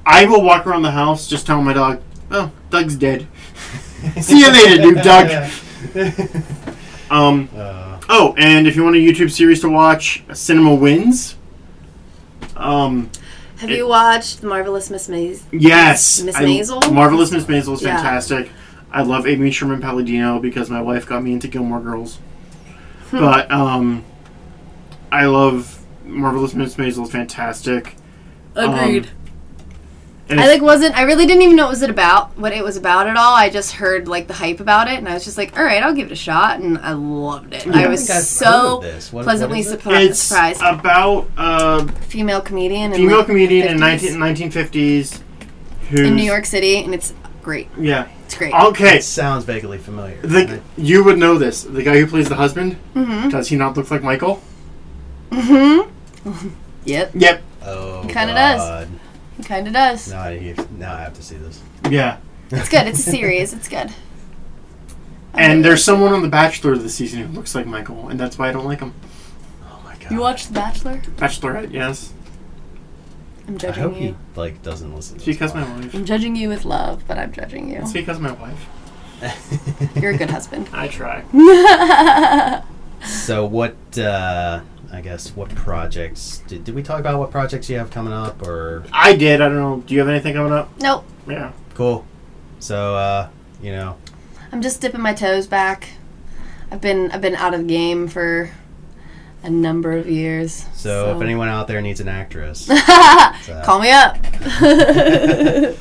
I will walk around the house just telling my dog, "Oh, Doug's dead." See you later, dude, Doug. Um. Uh, Oh, and if you want a YouTube series to watch, Cinema Wins. Um. Have It- you watched Marvelous Miss Maze? Yes, Miss Maisel? Marvelous Miss Maisel is Yeah. fantastic. I love Amy Sherman Palladino because my wife got me into Gilmore Girls. Hmm. but um, I love Marvelous Miss Maisel is fantastic. Agreed. And I like wasn't. I really didn't even know what was it about. What it was about at all. I just heard like the hype about it, and I was just like, "All right, I'll give it a shot," and I loved it. Yeah. I I was I've so. What- pleasantly what is it? surpri- it's surprised. about a female comedian, in, female like, comedian in 50s 19, 1950s who's in New York City, and it's great. Yeah. It's great. Okay. It sounds vaguely familiar. The, you would know this. The guy who plays the husband, Mm-hmm. does he not look like Michael? Mm-hmm. Yep. Yep. oh, Kinda does. God. He kind of does. Now I, now I have to see this. Yeah. It's good. It's a series. It's good. I And there's someone on The Bachelor this season who looks like Michael, and that's why I don't like him. Oh my god. You watched The Bachelor? Bachelorette, yes. I'm I judging hope you. he like doesn't listen. It's To because this my wife. I'm judging you with love, but I'm judging you. It's because my wife. podcast. You're a good husband. I try. So what? uh I guess what projects did, did we talk about? What projects you have coming up? Or I did. I don't know. Do you have anything coming up? nope. Yeah. cool. So uh, you know, I'm just dipping my toes back. I've been I've been out of the game for a number of years. so, if anyone out there needs an actress, Call me up.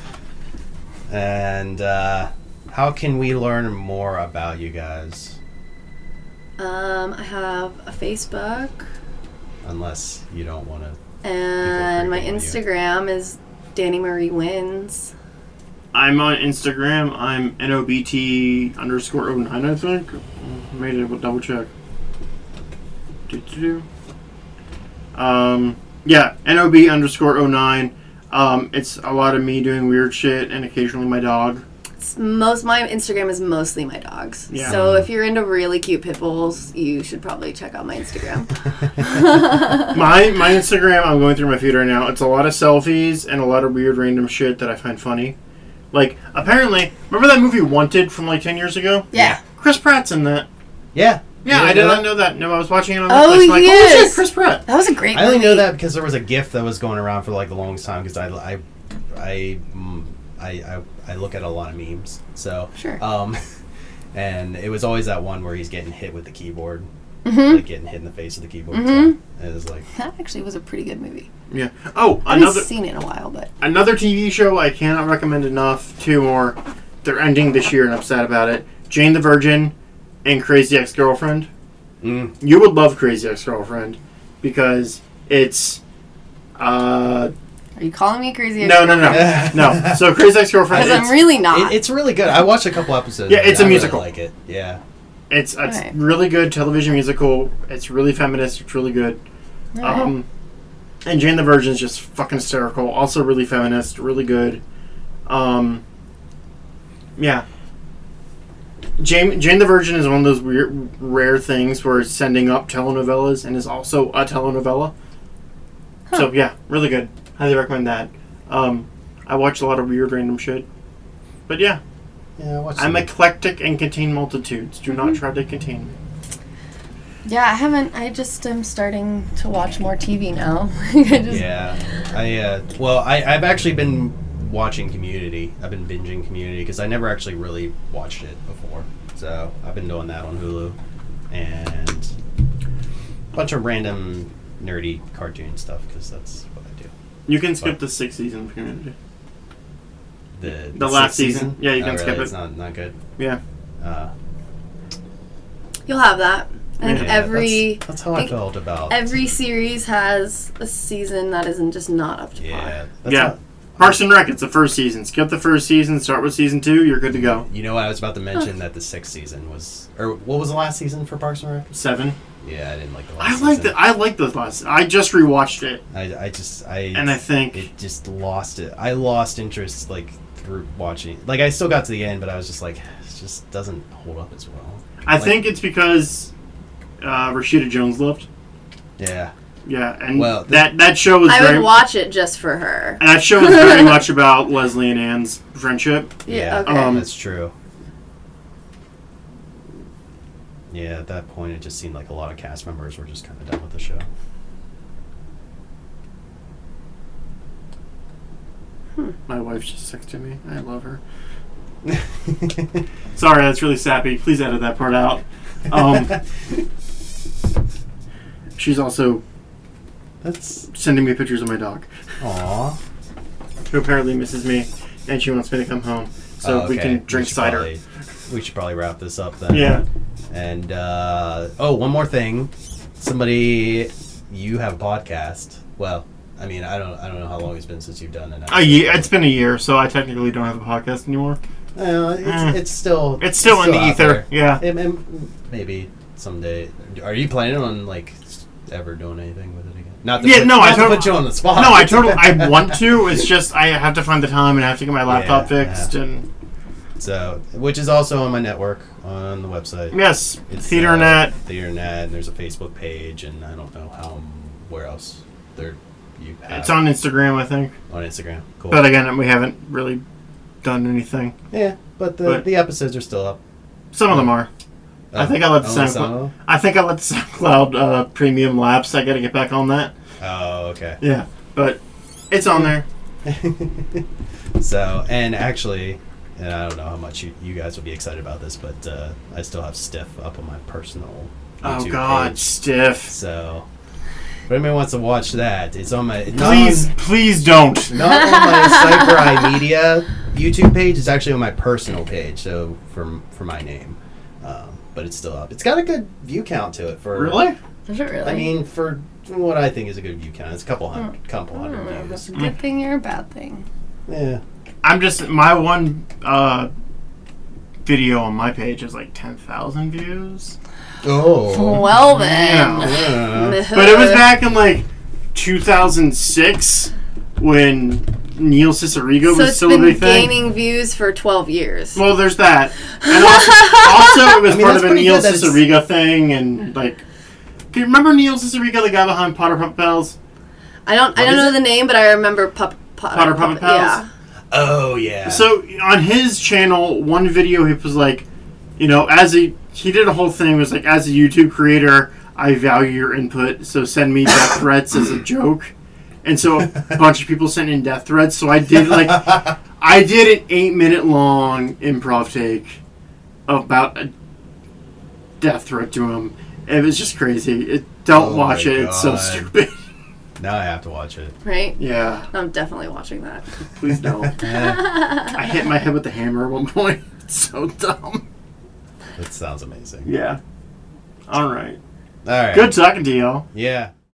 and uh, how can we learn more about you guys? um, I have a Facebook Unless you don't want to. and my creeping on you. Instagram is Danny Marie Wins. I'm on Instagram. I'm NOBT underscore 09, I think. Made it, but double check. Do-do-do. Um, yeah, NOB underscore 09. Um, it's a lot of me doing weird shit and occasionally my dog. It's most my Instagram is mostly my dogs. Yeah. So if you're into really cute pit bulls, you should probably check out my Instagram. My my Instagram, I'm going through my feed right now. It's a lot of selfies and a lot of weird random shit that I find funny. Like apparently, remember that movie Wanted from like ten years ago? yeah. Chris Pratt's in that. Yeah. Yeah, I didn't know that? No, I was watching it on Oh, Netflix. I'm like, he oh shit. Chris Pratt. That was a great I only movie. know that because there was a GIF that was going around for like the longest time because I I I, mm, I I I look at a lot of memes. So Sure. Um, and it was always that one where he's getting hit with the keyboard, Mhm. like getting hit in the face with the keyboard. Mhm. So it was like That actually was a pretty good movie. Yeah. Oh, I another seen it in a while, but another TV show I cannot recommend enough. Two more. They're ending this year, and I'm sad about it. Jane the Virgin and Crazy Ex Girlfriend. mm, You would love Crazy Ex Girlfriend because it's uh, Are you calling me crazy? Ex Girlfriend? No, no, no, no. So Crazy Ex-Girlfriend. Because I'm really not. It, it's really good. I watched a couple episodes. Yeah, it's a I really musical. like it. Yeah. it's it's Right. really good television musical. It's really feminist. It's really good. Alright. Um, and Jane the Virgin is just fucking hysterical. Also really feminist. Really good. Um, yeah. Jane, Jane the Virgin is one of those weird, rare things where it's sending up telenovelas and is also a telenovela. So yeah, really good. Highly recommend that. Um, I watch a lot of weird random shit. But yeah, Yeah, I watched. I'm some- eclectic and contain multitudes. Do not try to contain me. yeah, I haven't. I just am starting to watch more TV now. I just, Yeah, I uh, well, I I've actually been watching Community. I've been binging Community because I never actually really watched it before. So I've been doing that on Hulu, and a bunch of random nerdy cartoon stuff because that's what I do. You can skip But- the sixth season of Community. The The last sixth season? Yeah, you Oh, can really? skip it. It's not not good. Yeah. Uh, You'll have that. I think yeah, every that's, that's how I think felt about every series has a season that isn't just not up to par. yeah that's Yeah. How- Parks and Rec, it's the first season. Skip the first season, start with season two, you're good to go. You know, what I was about to mention that the sixth season was, or what was the last season for Parks and Rec? Seven. Yeah, I didn't like the I last like season. the I like the last. I just rewatched it, I, I just I and I think it just lost it. I lost interest like through watching. Like I still got to the end, but I was just like, it just doesn't hold up as well. I like- think it's because uh, Rashida Jones left. Yeah, Yeah, and Well, that that show was I very would watch it just for her. and that show was very much about Leslie and Anne's friendship. Yeah, Yeah. okay. Um, that's true. Yeah, at that point, it just seemed like a lot of cast members were just kind of done with the show. My wife just to me. I love her. Sorry, that's really sappy. Please edit that part out. Um, she's also that's sending me pictures of my dog, aw. who apparently misses me, and she wants me to come home so Oh, we okay. can drink should cider. Probably, we should probably wrap this up then. Yeah. And uh, oh, one more thing. Somebody, you have a podcast. Well, I mean, I don't, I don't know how long it's been since you've done it. A year. It's been a year, so I technically don't have a podcast anymore. Uh, it's, Eh. it's still, It's still in the out ether. there. Yeah. It- it- maybe someday. Are you planning on like ever doing anything with it again? Not to Yeah, put, no, I to tot- put you on the spot. No, I totally. I want to. It's just I have to find the time and I have to get my laptop Yeah, fixed. And So, which is also on my network on the website. yes, It's, TheaterNet. Uh, TheaterNet, and there's a Facebook page, and I don't know how, where else there you have It's on Instagram, I think. on Instagram. Cool. But again, we haven't really done anything. yeah, but the but- the episodes are still up. Some of them are. I Oh, think I let the SoundCloud- some of them? I think I let the SoundCloud uh, premium lapse. I got to get back on that. Oh, okay. Yeah, but it's on there. so, and actually, and I don't know how much you, you guys will be excited about this, but uh, I still have Stiff up on my personal YouTube Oh God, page. stiff. So, if anybody wants to watch that, it's on my Please, on, please don't. not on my Eye Media YouTube page. It's actually on my personal page, so for for my name. Um, but it's still up. It's got a good view count to it for Really? Is it really? I mean, for what I think is a good view count, it's a couple hundred, couple hundred know views. a good thing or a bad thing. Yeah. I'm just my one uh, video on my page is like ten thousand views. Oh. Well then. Yeah. But it was back in like 2006 when Neil Cicierega So was it's still been a big thing. gaining views for 12 years. Well, there's that, and also, also it was I mean, part of a Neil good that it's- Cicierega thing, and like, do you remember Neil Cicierega, the guy behind Potter Puppet Pals? I don't I don't know it? the name, but I remember Pup, Potter, Potter Puppet Pals? Yeah. Oh yeah. So on his channel, one video he was like, you know, as a he did a whole thing was like, as a YouTube creator, I value your input, so send me death threats as a joke. And so a bunch of people sent in death threats. So I did like I did an eight minute long improv take about a death threat to him. It was just crazy. It, don't Oh watch my it. It's so stupid. now I have to watch it. Right? yeah, I'm definitely watching that. please don't. Eh, I hit my head with the hammer at one point. It's so dumb. that sounds amazing. Yeah. All right. All right. Good talking to y'all. Yeah.